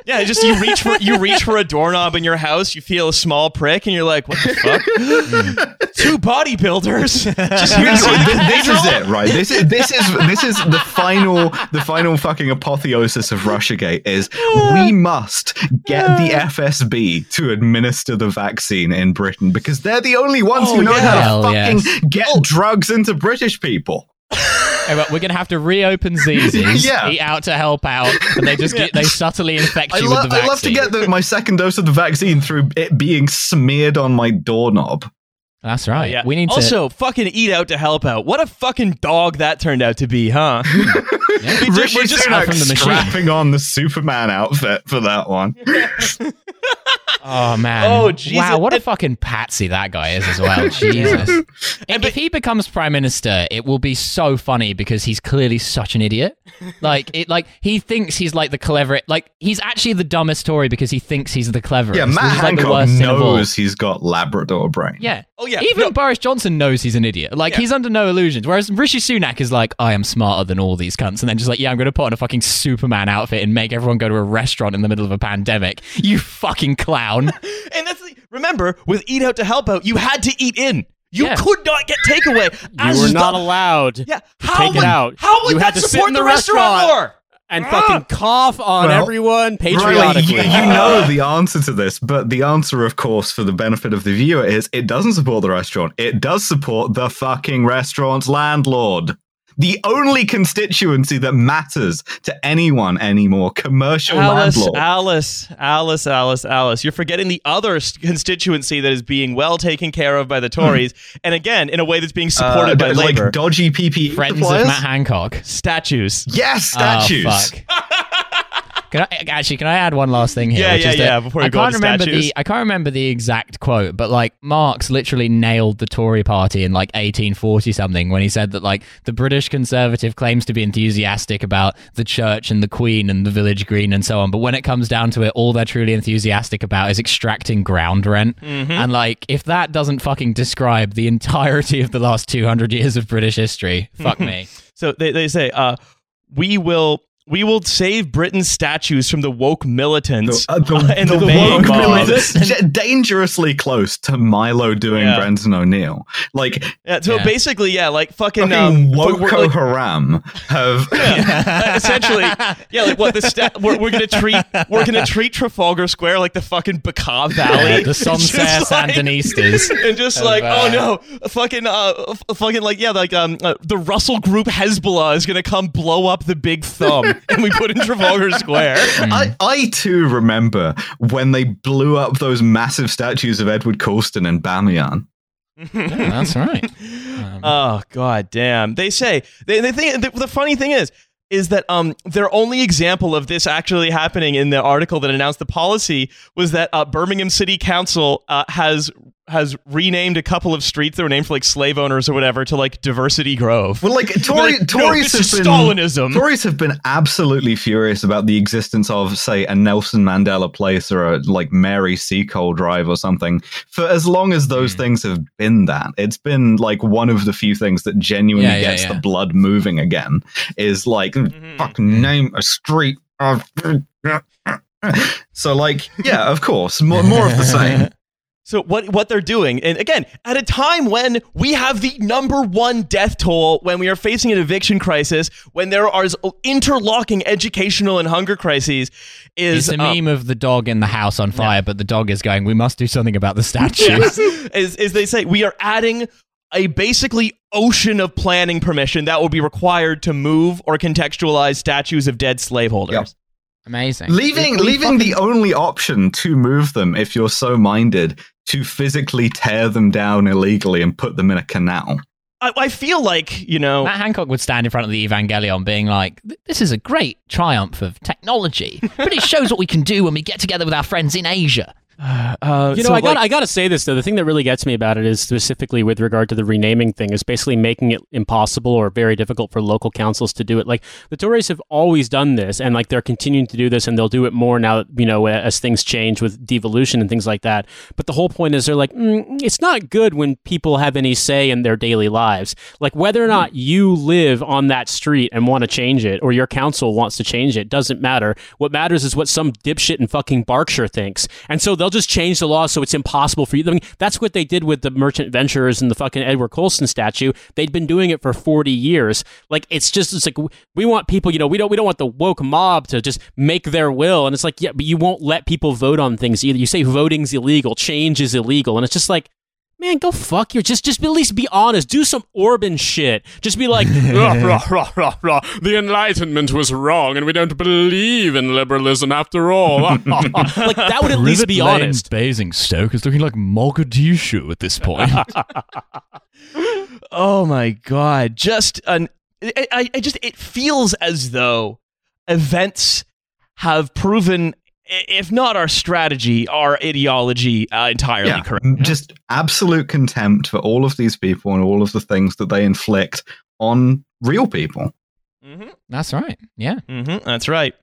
Yeah, just you reach for you reach for a doorknob in your house, you feel a small prick, and you're like, "What the fuck?" Two bodybuilders. Just here to see Th- the this is it, right? This is this is this is the final the final fucking apotheosis of RussiaGate is we must get the FSB to administer the vaccine in Britain because they're the only ones Oh, who know yeah. how to Hell fucking yes. get oh. drugs into British people. But we're gonna have to reopen Z's, Yeah. eat out to help out, and they just get, they subtly infect you lo- with the vaccine. I love to get the, my second dose of the vaccine through it being smeared on my doorknob. That's uh, right. Yeah. We need to. also fucking eat out to help out. What a fucking dog that turned out to be, huh? Yeah. We ju- Rishi we're just Sunak out from the machine. strapping on the Superman outfit for that one. Oh man! Oh, Jesus. Wow, what a fucking patsy that guy is as well. Jesus! And if he becomes prime minister, it will be so funny because he's clearly such an idiot. Like it, like he thinks he's like the clever. Like he's actually the dumbest Tory because he thinks he's the cleverest. Yeah, Matt is like the Hancock worst thing of all. knows he's got Labrador brain. Yeah. Oh, yeah. Even No. Boris Johnson knows he's an idiot. Like Yeah. he's under no illusions. Whereas Rishi Sunak is like, I am smarter than all these cunts, and then just like, yeah, I'm going to put on a fucking Superman outfit and make everyone go to a restaurant in the middle of a pandemic. You fucking clown. And that's the, remember with eat out to help out, you had to eat in. You Yeah. could not get takeaway. You as were the- not allowed Yeah, to how take would, it out. How would you that had to sit support in the, the restaurant, restaurant more? And fucking cough on Well, everyone Riley, patriotically. you, you know the answer to this, but the answer, of course, for the benefit of the viewer, is it doesn't support the restaurant. It does support the fucking restaurant's landlord. The only constituency that matters to anyone anymore, commercial Alice, landlord. Alice, Alice, Alice, Alice. You're forgetting the other constituency that is being well taken care of by the Tories, and again, in a way that's being supported by Uh, like Labour. dodgy PPE Friends suppliers? of Matt Hancock. Statues. yes, statues. Oh, fuck. Can I actually? Can I add one last thing here? Yeah, which yeah, is that yeah, before we I go can't remember statues. the I can't remember the exact quote, but like Marx literally nailed the Tory party in like 1840 something when he said that like the British Conservative claims to be enthusiastic about the church and the Queen and the village green and so on, but when it comes down to it, all they're truly enthusiastic about is extracting ground rent. Mm-hmm. And like, if that doesn't fucking describe the entirety of the last 200 years of British history, fuck me. So they, they say, uh, we will we will save Britain's statues from the woke militants The, uh, the, and the the, May woke militants, dangerously close to Milo doing Yeah. Brendan O'Neill. Like Yeah, so Yeah. basically, yeah, like fucking, fucking um, Woko like, Haram have uh, essentially, yeah, like what the sta- we're, we're gonna treat we're gonna treat Trafalgar Square like the fucking Bekaa Valley, Yeah, the Sancerre Just like- Sandinistas. and just of, like, uh, oh no, fucking, uh, f- fucking, like, yeah, like, um, uh, the Russell Group Hezbollah is gonna come blow up the Big Thumb, and we put in Trafalgar Square. I, I too remember when they blew up those massive statues of Edward Colston and Bamiyan. Yeah, that's right. Um, Oh god damn! They say they they think the, the funny thing is is that um their only example of this actually happening in the article that announced the policy was that uh, Birmingham City Council uh, has has renamed a couple of streets that were named for like slave owners or whatever to like Diversity Grove. Well, like Tory, Like, no, Tories this have been Stalinism. Tories have been absolutely furious about the existence of, say, a Nelson Mandela Place or a like Mary Seacole Drive or something for as long as those Hmm. things have been that. It's been like one of the few things that genuinely Yeah, yeah, gets yeah. the blood moving again. Is like Mhm. fucking name a street. So like, yeah, of course, more, more of the same. So what what they're doing, and again, at a time when we have the number one death toll, when we are facing an eviction crisis, when there are interlocking educational and hunger crises, is it's a uh, meme of the dog in the house on fire, but the dog is going, we must do something about the statues. is, is they say we are adding a basically ocean of planning permission that will be required to move or contextualize statues of dead slaveholders. Yep. Amazing. leaving We leaving the only option to move them if you're so minded to physically tear them down illegally and put them in a canal I, I feel like you know Matt Hancock would stand in front of the Evangelion being like, this is a great triumph of technology, but it shows what we can do when we get together with our friends in Asia. uh, You know, so, I got like- I got to say this though. The thing that really gets me about it is specifically with regard to the renaming thing is basically making it impossible or very difficult for local councils to do it. Like the Tories have always done this, and like they're continuing to do this, and they'll do it more now. You know, as things change with devolution and things like that. But the whole point is they're like, mm, it's not good when people have any say in their daily lives. Like whether or not you live on that street and want to change it, or your council wants to change it, doesn't matter. What matters is what some dipshit in fucking Berkshire thinks, and so they'll just change the law so it's impossible for you. I mean, that's what they did with the merchant venturers and the fucking Edward Colston statue. They'd been doing it for forty years. Like it's just it's like we want people, you know, we don't we don't want the woke mob to just make their will, and it's like yeah, but you won't let people vote on things either. You say voting's illegal, change is illegal, and it's just like. Man, go fuck your. Just, just at least be honest. Do some Orban shit. Just be like, "Rah, rah, rah, rah, rah. the Enlightenment was wrong, and we don't believe in liberalism after all. like that would at least be honest. Basingstoke is looking like Mogadishu at this point. Oh my god! Just an I, I I just it feels as though events have proven, i- if not our strategy, our ideology uh, entirely Yeah, correct. just absolute contempt for all of these people and all of the things that they inflict on real people. Mm-hmm. That's right. Yeah. Mm-hmm, that's right.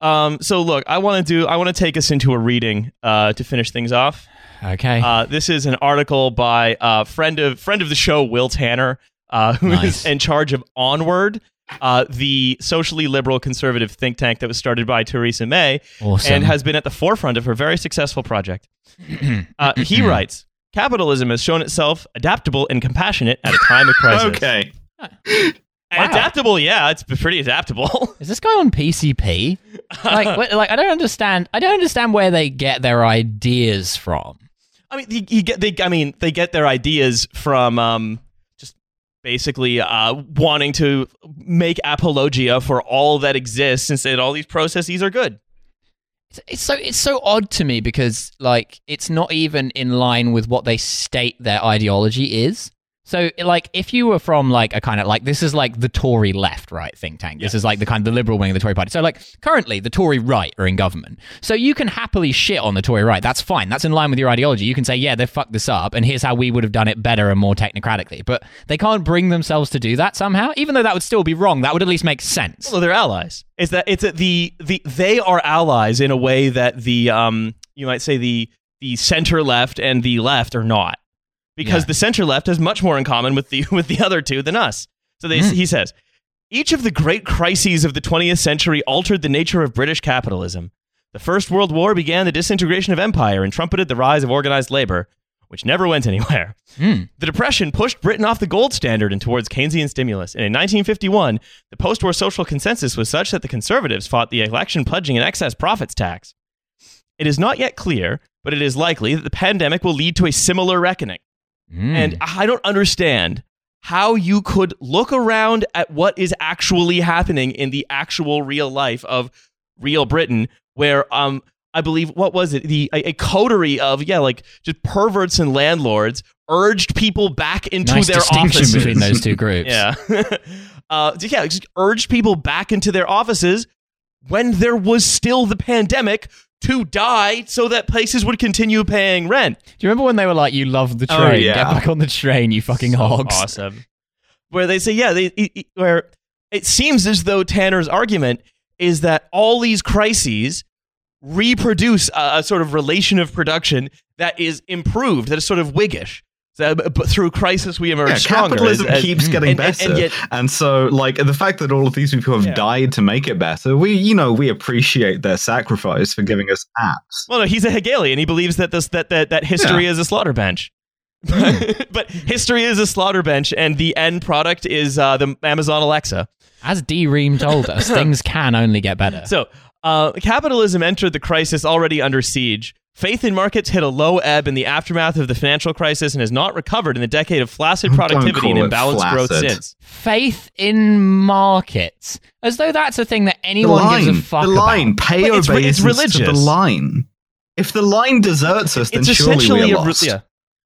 Um, so look, I want to do. I want to take us into a reading uh, to finish things off. Okay. Uh, this is an article by uh, friend of friend of the show, Will Tanner, uh, who is Nice. in charge of Onward, uh, the socially liberal conservative think tank that was started by Theresa May awesome. and has been at the forefront of her very successful project. Uh, he writes. Capitalism has shown itself adaptable and compassionate at a time of crisis. Okay. Wow. Adaptable, yeah, it's pretty adaptable. Is this guy on PCP? Like, what, like I don't understand. I don't understand where they get their ideas from. I mean, you, you get they. I mean, they get their ideas from um, just basically uh, wanting to make apologia for all that exists and say that all these processes are good. It's, it's so it's so odd to me because like it's not even in line with what they state their ideology is. So like if you were from like a kind of like this is like the Tory left right think tank. This is like the kind of the liberal wing of the Tory party. So like currently the Tory right are in government. So you can happily shit on the Tory right. That's fine. That's in line with your ideology. You can say yeah they fucked this up and here's how we would have done it better and more technocratically. But they can't bring themselves to do that somehow. Even though that would still be wrong, that would at least make sense. Well, they're allies. Is that it's that the the they are allies in a way that the um you might say the the center left and the left are not, because Yeah. the center left has much more in common with the with the other two than us. So they, Mm. he says. Each of the great crises of the 20th century altered the nature of British capitalism. The First World War began the disintegration of empire and trumpeted the rise of organized labor, which never went anywhere. Hmm. The Depression pushed Britain off the gold standard and towards Keynesian stimulus. And in 1951, the post war social consensus was such that the conservatives fought the election pledging an excess profits tax. It is not yet clear, but it is likely that the pandemic will lead to a similar reckoning. Hmm. And I don't understand how you could look around at what is actually happening in the actual real life of real Britain, where um I believe what was it the a, a coterie of yeah like just perverts and landlords urged people back into nice their distinction offices. between those two groups. Yeah. uh, yeah, just urged people back into their offices when there was still the pandemic to die so that places would continue paying rent. Do you remember when they were like, "You love the Oh, train, yeah. get back on the train, you fucking hogs"? Awesome. Where they say, yeah, they, where it seems as though Tanner's argument is that all these crises reproduce a, a sort of relation of production that is improved, that is sort of Whiggish. So, but through crisis, we emerge Yeah, stronger. capitalism as- as- keeps getting and- and- better, and yet- and so like the fact that all of these people have Yeah. died to make it better, we you know we appreciate their sacrifice for giving us apps. Well, no, he's a Hegelian. He believes that this that that, that history is a slaughter bench. but history is a slaughter bench, and the end product is uh, the Amazon Alexa. As D. Ream told us, things can only get better. So, uh, capitalism entered the crisis already under siege. Faith in markets hit a low ebb in the aftermath of the financial crisis and has not recovered in the decade of flaccid productivity and call it imbalanced growth since. Faith in markets, as though that's a thing that anyone line, gives a fuck the line, about. pay But it's it's obeisance to the line. If the line deserts us, then It's surely essentially we a are lost. yeah.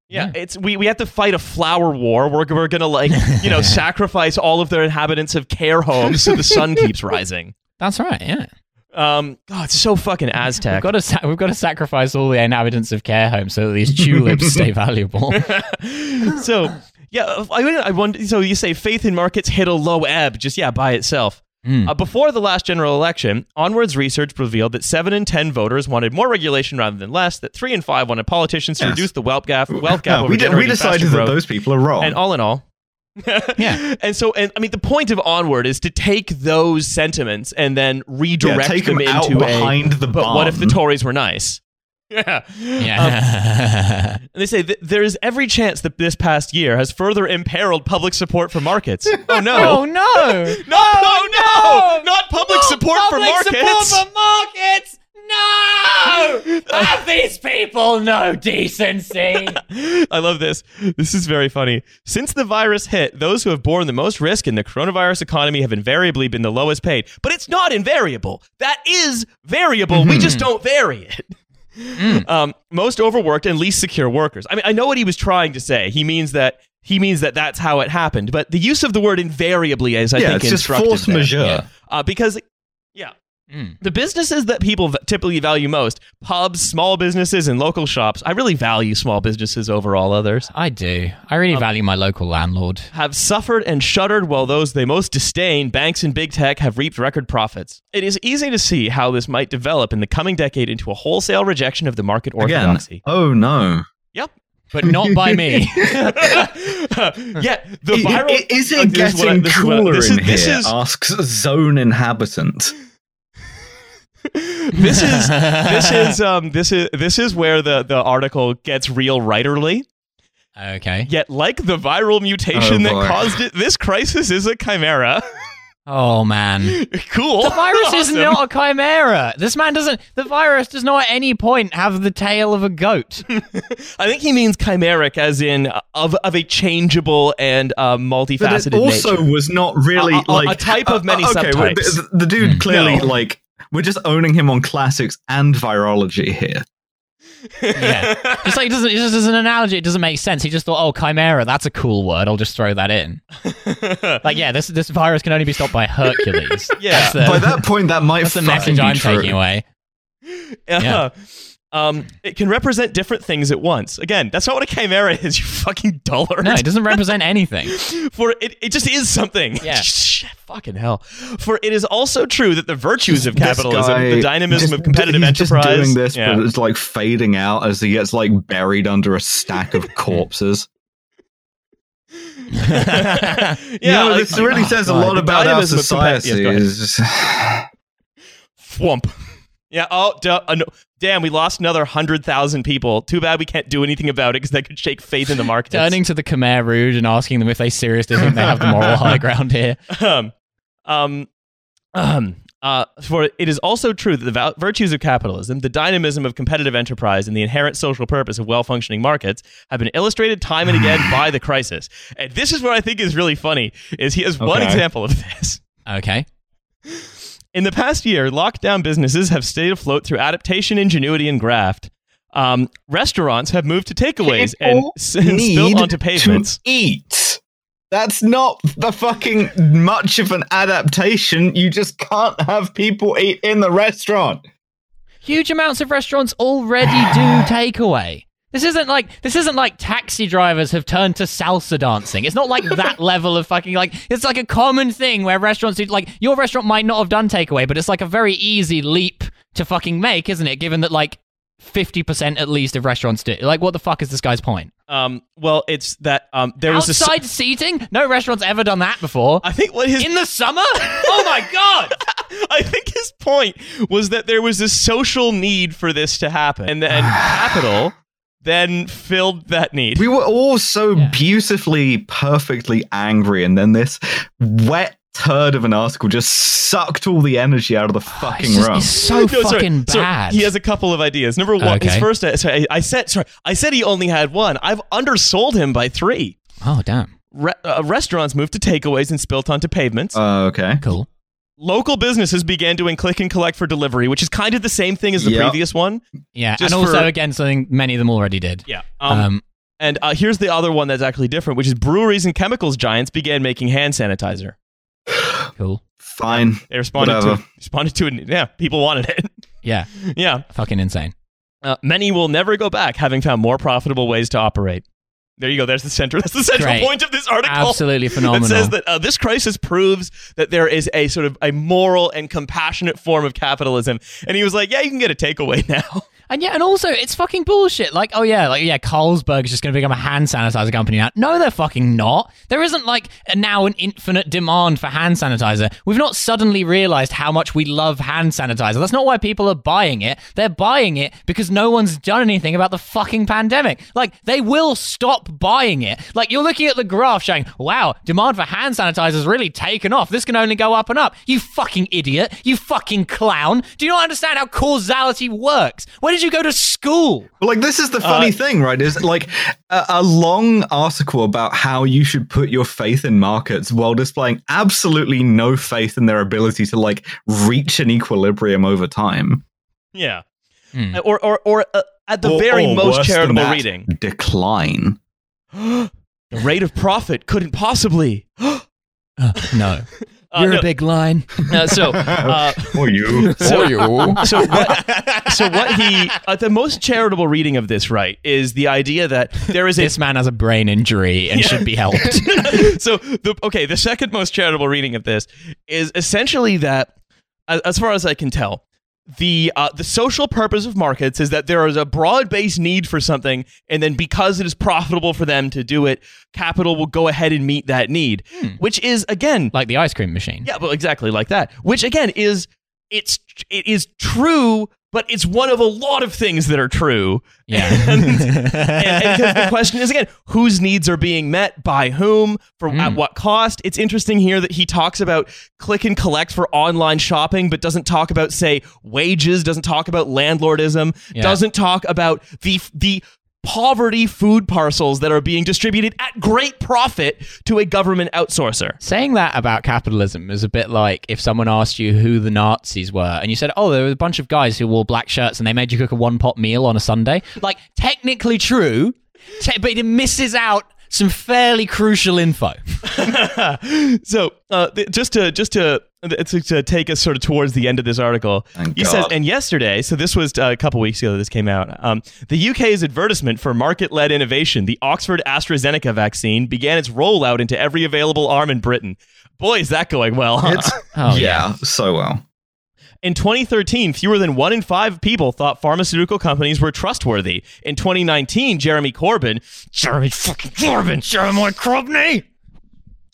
Yeah, Yeah. it's we, we have to fight a flower war. We're, we're gonna like you know sacrifice all of their inhabitants of care homes so the sun keeps rising. That's right. Yeah. Um, God, it's so fucking We've Aztec. got to sa- we've got to sacrifice all the inhabitants of care homes so that these tulips stay valuable. so yeah, I, I wonder. So you say faith in markets hit a low ebb, just yeah, by itself. Mm. Uh, before the last general election, Onward's research revealed that seven in ten voters wanted more regulation rather than less. That three in five wanted politicians to Yes. reduce the wealth gap. Wealth gap. Over we, did, we decided that growth. those people are wrong. And all in all, Yeah. And so, and I mean, the point of Onward is to take those sentiments and then redirect take them them out into behind a. the but what if the. Tories were nice? Yeah. Yeah. Um, and they say that there is every chance that this past year has further imperiled public support for markets. Oh no! oh no! no! Oh, oh, no! No! Not public support for markets. markets. No! Have these people no decency? I love this. This is very funny. Since the virus hit, those who have borne the most risk in the coronavirus economy have invariably been the lowest paid. But it's not invariable. That is variable. We just don't vary it. Um, most overworked and least secure workers. I mean, I know what he was trying to say. He means that he means that that's how it happened. But the use of the word invariably is, I yeah, think, it's just instructive force there. majeure. Yeah. Uh, because, yeah, Mm. the businesses that people typically value most pubs small businesses and local shops i really value small businesses over all others I do. I really value my local landlord. have suffered and shuddered while those they most disdain banks and big tech have reaped record profits it is easy to see how this might develop in the coming decade into a wholesale rejection of the market Again, orthodoxy oh no. yep But not by me. yeah the viral is it this is what I- getting this is what I- cooler this in is, this here? is Asks zone inhabitant. this is this is um this is this is where the the article gets real writerly okay. Yet, like the viral mutation Oh, boy. that caused it, this crisis is a chimera. Oh man. cool. The virus is not a chimera. This man doesn't. The virus does not at any point have the tail of a goat. I think he means chimeric, as in uh, of of a changeable and uh, But multifaceted it also nature. was not really A- a- a like type of many okay, well, subtypes. The, the dude clearly No. like we're just owning him on classics and virology here. yeah. Just like it doesn't. It's just as an analogy, it doesn't make sense. He just thought, oh, chimera, that's a cool word. I'll just throw that in. Like, yeah, this this virus can only be stopped by Hercules. Yeah. The, By that point, that might that's the fucking message be I'm true. taking away. Uh, um, it can represent different things at once. Again, that's not what a chimera is. You fucking dullard. No, it doesn't represent anything. For it, it just is something. Yeah. Shit, fucking hell. For it is also true that the virtues of capitalism, guy the dynamism just- of competitive he's enterprise. just doing this, yeah. but it's like fading out as he gets like buried under a stack of corpses. yeah, you know, like- this really oh, says a lot about our dynamism of compa- society. Yes, go is just- Thwomp. Yeah. Oh, duh, uh, no. Damn! We lost another hundred thousand people. Too bad we can't do anything about it because that could shake faith in the market. Turning to the Khmer Rouge and asking them if they seriously think they have the moral high ground here. um, um, um, uh, for it is also true that the virtues of capitalism, the dynamism of competitive enterprise, and the inherent social purpose of well-functioning markets have been illustrated time and again by the crisis. And this is what I think is really funny: is he has one example of this. Okay. In the past year, lockdown businesses have stayed afloat through adaptation, ingenuity, and graft. Um, restaurants have moved to takeaways and, People and spill need onto pavements. to eat. That's not the fucking much of an adaptation. You just can't have people eat in the restaurant. Huge amounts of restaurants already do takeaway. This isn't like this isn't like taxi drivers have turned to salsa dancing. It's not like that level of fucking like it's like a common thing where restaurants do like your restaurant might not have done takeaway, but it's like a very easy leap to fucking make, isn't it? Given that like fifty percent at least of restaurants do. Like, what the fuck is this guy's point? Um, well, it's that um, there was a. s- Outside seating? No restaurant's ever done that before. I think what his In the summer? Oh my god! I think his point was that there was a social need for this to happen, and then capital then filled that need. We were all so Yeah. beautifully, perfectly angry, and then this wet turd of an article just sucked all the energy out of the fucking It's, just, room. it's so No, fucking sorry, bad. he has a couple of ideas. Number one, his first. Sorry, I said sorry. I said he only had one. I've undersold him by three. oh damn. Re- uh, restaurants moved to takeaways and spilt onto pavements. Uh, okay. Cool. Local businesses began doing click and collect for delivery, which is kind of the same thing as the Yep. previous one. Yeah, Just and also for- again something many of them already did. Yeah. Um, Um, And uh, here's the other one that's actually different, which is breweries and chemicals giants began making hand sanitizer. Cool. Fine. They responded Whatever. to responded to it. Yeah, people wanted it. Yeah. yeah, Fucking insane. uh, many will never go back, having found more profitable ways to operate. There you go. There's the center. That's the central Great. point of this article. Absolutely phenomenal. It says that uh, this crisis proves that there is a sort of a moral and compassionate form of capitalism. And he was like, "Yeah, you can get a takeaway now." And yeah, and also it's fucking bullshit. Like, oh yeah, like yeah, Carlsberg is just going to become a hand sanitizer company now. No, they're fucking not. There isn't like now an infinite demand for hand sanitizer. We've not suddenly realized how much we love hand sanitizer. That's not why people are buying it. They're buying it because no one's done anything about the fucking pandemic. Like, they will stop buying it. Like, you're looking at the graph showing, wow, demand for hand sanitizer has really taken off. This can only go up and up. You fucking idiot. You fucking clown. Do you not understand how causality works? Where did you go to school? Well, like this is the funny thing, right? Is like a, a long article about how you should put your faith in markets while displaying absolutely no faith in their ability to like reach an equilibrium over time. Yeah. Hmm. Or, or, or uh, at the Or- very or most charitable that, reading, decline. the rate of profit couldn't possibly. Uh, no. Uh, You're no, a big line. uh, so, uh, or you. so, you. so what? So what he uh, the most charitable reading of this right is the idea that there is a This man has a brain injury and should be helped. so the okay, the second most charitable reading of this is essentially that, as, as far as I can tell, the uh, the social purpose of markets is that there is a broad based need for something, and then because it is profitable for them to do it, capital will go ahead and meet that need, which is again like the ice cream machine. yeah, well, exactly like that. Which again is it's it is true, but it's one of a lot of things that are true. Yeah. and, and, and the question is again, whose needs are being met by whom, for Hmm. at what cost? It's interesting here that he talks about click and collect for online shopping, but doesn't talk about say wages, doesn't talk about landlordism, Yeah. doesn't talk about the the poverty food parcels that are being distributed at great profit to a government outsourcer. Saying that about capitalism is a bit like if someone asked you who the Nazis were and you said, oh, there were a bunch of guys who wore black shirts and they made you cook a one pot meal on a Sunday. Like, technically true, te- but it misses out some fairly crucial info. so uh, th- just to just to, to to take us sort of towards the end of this article, Thank he says, and yesterday, so this was uh, a couple weeks ago that this came out. Um, the UK's advertisement for market-led innovation, the Oxford AstraZeneca vaccine, began its rollout into every available arm in Britain. Boy, is that going well! huh? Oh, yeah, so well. In 2013, fewer than one in five people thought pharmaceutical companies were trustworthy. In 2019, Jeremy Corbyn, Jeremy fucking Corbyn, Jeremy Corbyn,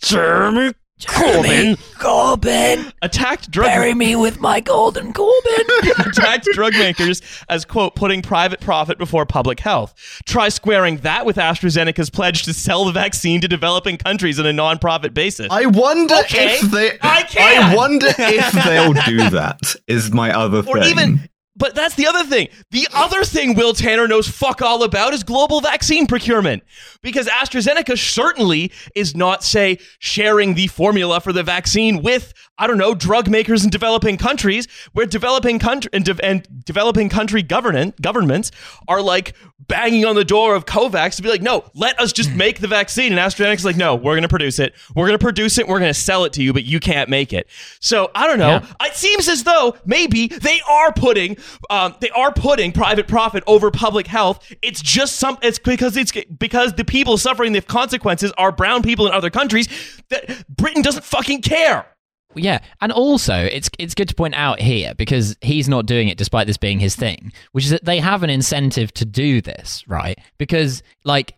Jeremy Corbyn, Corbin, attacked drug Bury me with my golden Corbyn. attacked drug makers as quote putting private profit before public health. Try squaring that with AstraZeneca's pledge to sell the vaccine to developing countries on a non-profit basis. I wonder Okay, if they. I can. I wonder if they'll do that. Is my other or thing. even but that's the other thing. The other thing Will Tanner knows fuck all about is global vaccine procurement. Because AstraZeneca certainly is not, say, sharing the formula for the vaccine with, I don't know, drug makers in developing countries, where developing country and, de- and developing country government governments are like banging on the door of COVAX to be like, no, let us just make the vaccine. And AstraZeneca's like, no, we're going to produce it. We're going to produce it. We're going to sell it to you, but you can't make it. So I don't know. Yeah. It seems as though maybe they are putting, um, they are putting private profit over public health. It's just some. It's because it's because the people suffering the consequences are brown people in other countries. That Britain doesn't fucking care. Yeah, and also it's it's good to point out here because he's not doing it despite this being his thing, which is that they have an incentive to do this, right? Because like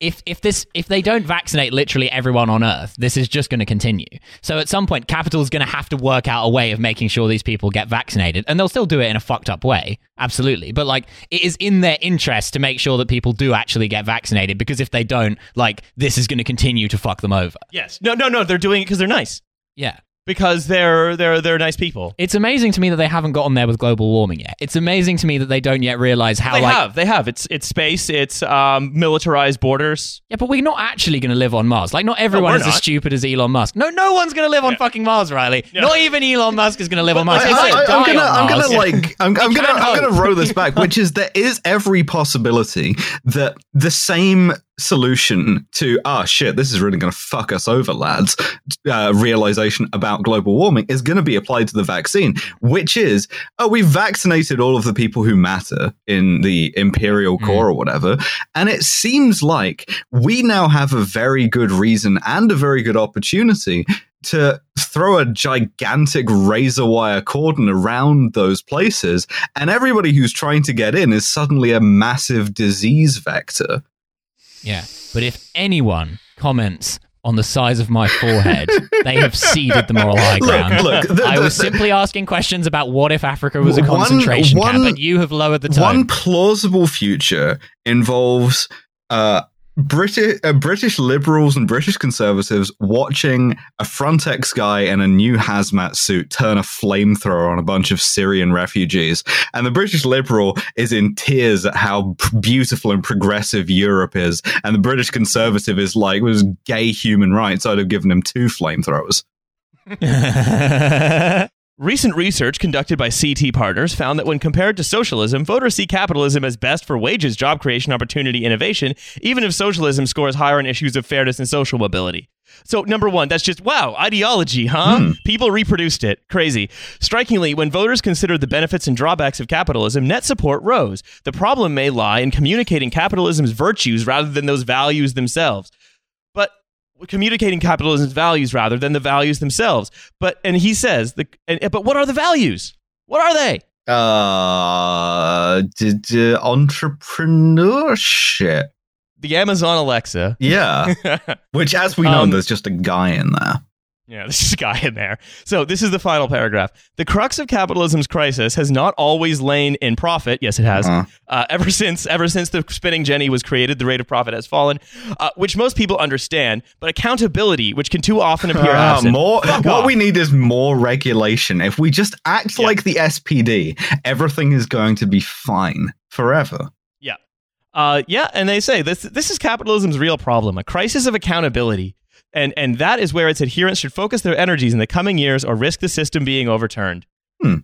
if if this if they don't vaccinate literally everyone on earth, this is just going to continue. So at some point capital is going to have to work out a way of making sure these people get vaccinated and they'll still do it in a fucked up way, absolutely. But like it is in their interest to make sure that people do actually get vaccinated because if they don't, like this is going to continue to fuck them over. Yes. No. No. No. They're doing it because they're nice. Yeah. Because they're they're they're nice people. It's amazing to me that they haven't gotten there with global warming yet. It's amazing to me that they don't yet realize how They like have. They have. It's it's space. It's um, militarized borders. yeah, but we're not actually going to live on Mars. Like not everyone we're is as stupid as Elon Musk. No, no one's going to live on Yeah. fucking Mars, Riley. Yeah. Not even Elon Musk is going to live on Mars. I, I, die am gonna, I'm Mars. gonna like, I'm, I'm gonna, I'm gonna row this back, which is there is every possibility that the same solution to ah shit this is really going to fuck us over lads uh, realization about global warming is going to be applied to the vaccine which is oh we've vaccinated all of the people who matter in the imperial Mm. core or whatever and it seems like we now have a very good reason and a very good opportunity to throw a gigantic razor wire cordon around those places and everybody who's trying to get in is suddenly a massive disease vector Yeah. But if anyone comments on the size of my forehead, they have ceded the moral high Look, ground. look, the- I the- was the- simply asking questions about what if Africa was a One- concentration one- camp, and you have lowered the tone. One plausible future involves uh, British uh, British liberals and British conservatives watching a Frontex guy in a new hazmat suit turn a flamethrower on a bunch of Syrian refugees, and the British liberal is in tears at how beautiful and progressive Europe is, and the British conservative is like, "It was gay human rights. I'd have given him two flamethrowers." Recent research conducted by CT Partners found that when compared to socialism, voters see capitalism as best for wages, job creation, opportunity, innovation, even if socialism scores higher on issues of fairness and social mobility. So, number one, that's just wow, ideology, huh? Hmm. People reproduced it. Crazy. Strikingly, when voters considered the benefits and drawbacks of capitalism, net support rose. The problem may lie in communicating capitalism's virtues rather than those values themselves. Communicating capitalism's values rather than the values themselves. But and he says the and, but what are the values? What are they? Uh, d- d- entrepreneurship. The Amazon Alexa. Yeah. Which, as we know, Um, there's just a guy in there. Yeah, there's just a guy in there. So this is the final paragraph. The crux of capitalism's crisis has not always lain in profit. Yes, it has. Uh-huh. Uh, ever since ever since the spinning jenny was created, the rate of profit has fallen, uh, which most people understand. But accountability, which can too often appear Ah, absent. more. Fuck what off. we need is more regulation. If we just act Yeah. like the SPD, everything is going to be fine forever. Yeah. Uh, yeah, and they say this this is capitalism's real problem, a crisis of accountability. And and that is where its adherents should focus their energies in the coming years or risk the system being overturned. Hmm.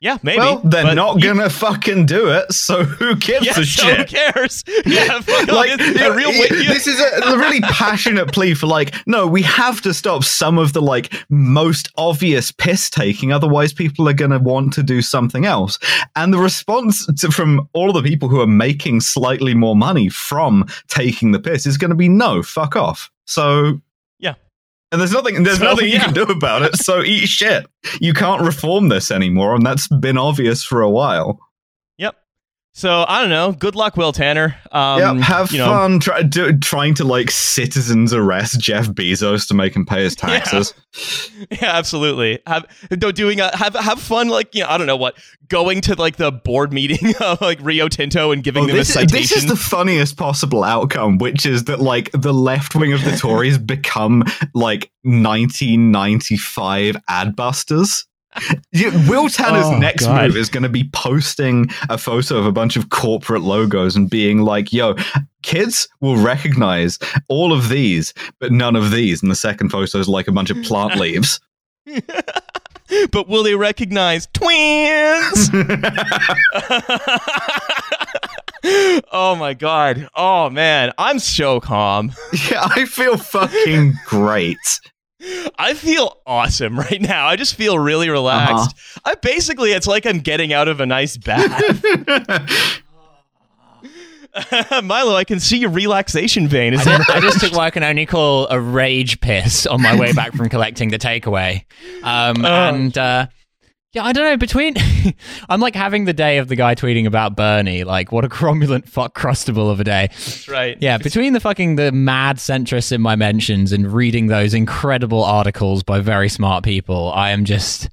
Yeah, maybe. well, they're not you- gonna fucking do it. So who gives a so who cares? Yeah, fuck like a real this is a, really passionate plea for like no we have to stop some of the like most obvious piss taking otherwise people are going to want to do something else and the response to, from all the people who are making slightly more money from taking the piss is going to be no fuck off so. And there's nothing there's So, nothing you yeah. can do about it so eat shit you can't reform this anymore and that's been obvious for a while. So I don't know. Good luck, Will Tanner. Um, yep, have you know, fun try, do, trying to like citizens arrest Jeff Bezos to make him pay his taxes. Yeah, absolutely. Have do- doing a have have fun like you know I don't know what going to like the board meeting of like Rio Tinto and giving Oh, them a is, citation. this is the funniest possible outcome, which is that like the left wing of the Tories become like 1995 adbusters. You- Will Tanner's Oh, next God. move is going to be posting a photo of a bunch of corporate logos and being like, "Yo, kids will recognize all of these, but none of these." And the second photo is like a bunch of plant leaves. but will they recognize twins? oh my god. Oh man, I'm so calm. yeah, I feel fucking great. I feel awesome right now. I just feel really relaxed. I basically it's like I'm getting out of a nice bath. Milo, I can see your relaxation vein. Is I, that just, I just took what I can only call a rage piss on my way back from collecting the takeaway. Um, Oh. and uh, yeah, I don't know. Between, I'm like having the day of the guy tweeting about Bernie. Like, what a cromulent fuck crustable of a day. That's right. Yeah, between the fucking the mad centrists in my mentions and reading those incredible articles by very smart people, I am just.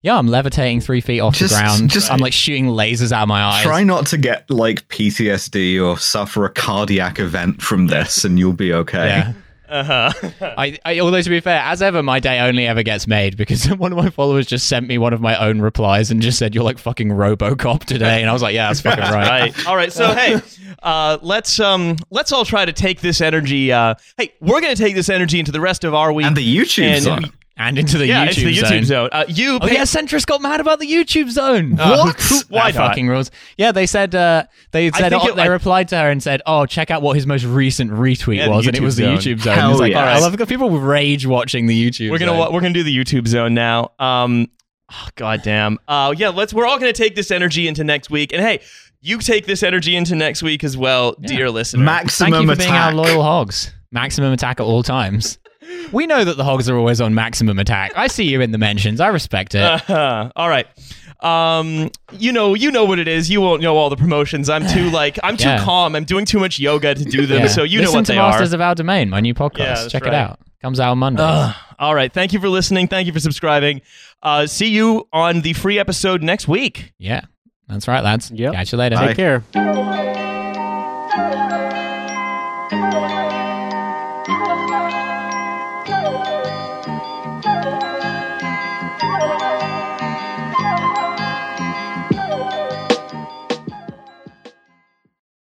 Yeah, I'm levitating three feet off Just- the ground. just- I'm like shooting lasers out of my eyes. Try not to get like PTSD or suffer a cardiac event from this, and you'll be okay. Yeah. Uh-huh. I, I, although to be fair, as ever, my day only ever gets made because one of my followers just sent me one of my own replies and just said, "You're like fucking RoboCop today," and I was like, "Yeah, that's fucking right." right. All right. So hey, uh, let's um let's all try to take this energy. Uh, hey, we're gonna take this energy into the rest of our week. And the YouTube and zone. we- and into the yeah, YouTube it's the zone. YouTube zone. Uh, you Oh pay- yeah, Centrist got mad about the YouTube zone. Uh, what? why That not? fucking rules? Yeah, they said uh, they said oh, it- they I- replied to her and said, "Oh, check out what his most recent retweet Yeah, was," and it was zone. the YouTube zone. Hell it's like, yes. all right, I love it. people rage watching the YouTube. We're gonna zone. we're gonna do the YouTube zone now. Um, oh, God damn. Uh, yeah, let's. We're all gonna take this energy into next week, and hey, you take this energy into next week as well, Yeah. dear listener. Maximum Thank you for being our attack. loyal hogs. Maximum attack at all times. We know that the hogs are always on maximum attack. I see you in the mentions. I respect it. Uh-huh. All right. Um, you know, you know what it is. You won't know all the promotions. I'm too like I'm too Yeah. calm. I'm doing too much yoga to do them. Yeah. So you Listen know what to they Masters are. of Our Domain, my new podcast. Yeah, Check right. it out. Comes out Monday. Ugh. all right. Thank you for listening. Thank you for subscribing. Uh, see you on the free episode next week. Yeah, that's right, lads. Yep. Catch you later. Bye. Take care.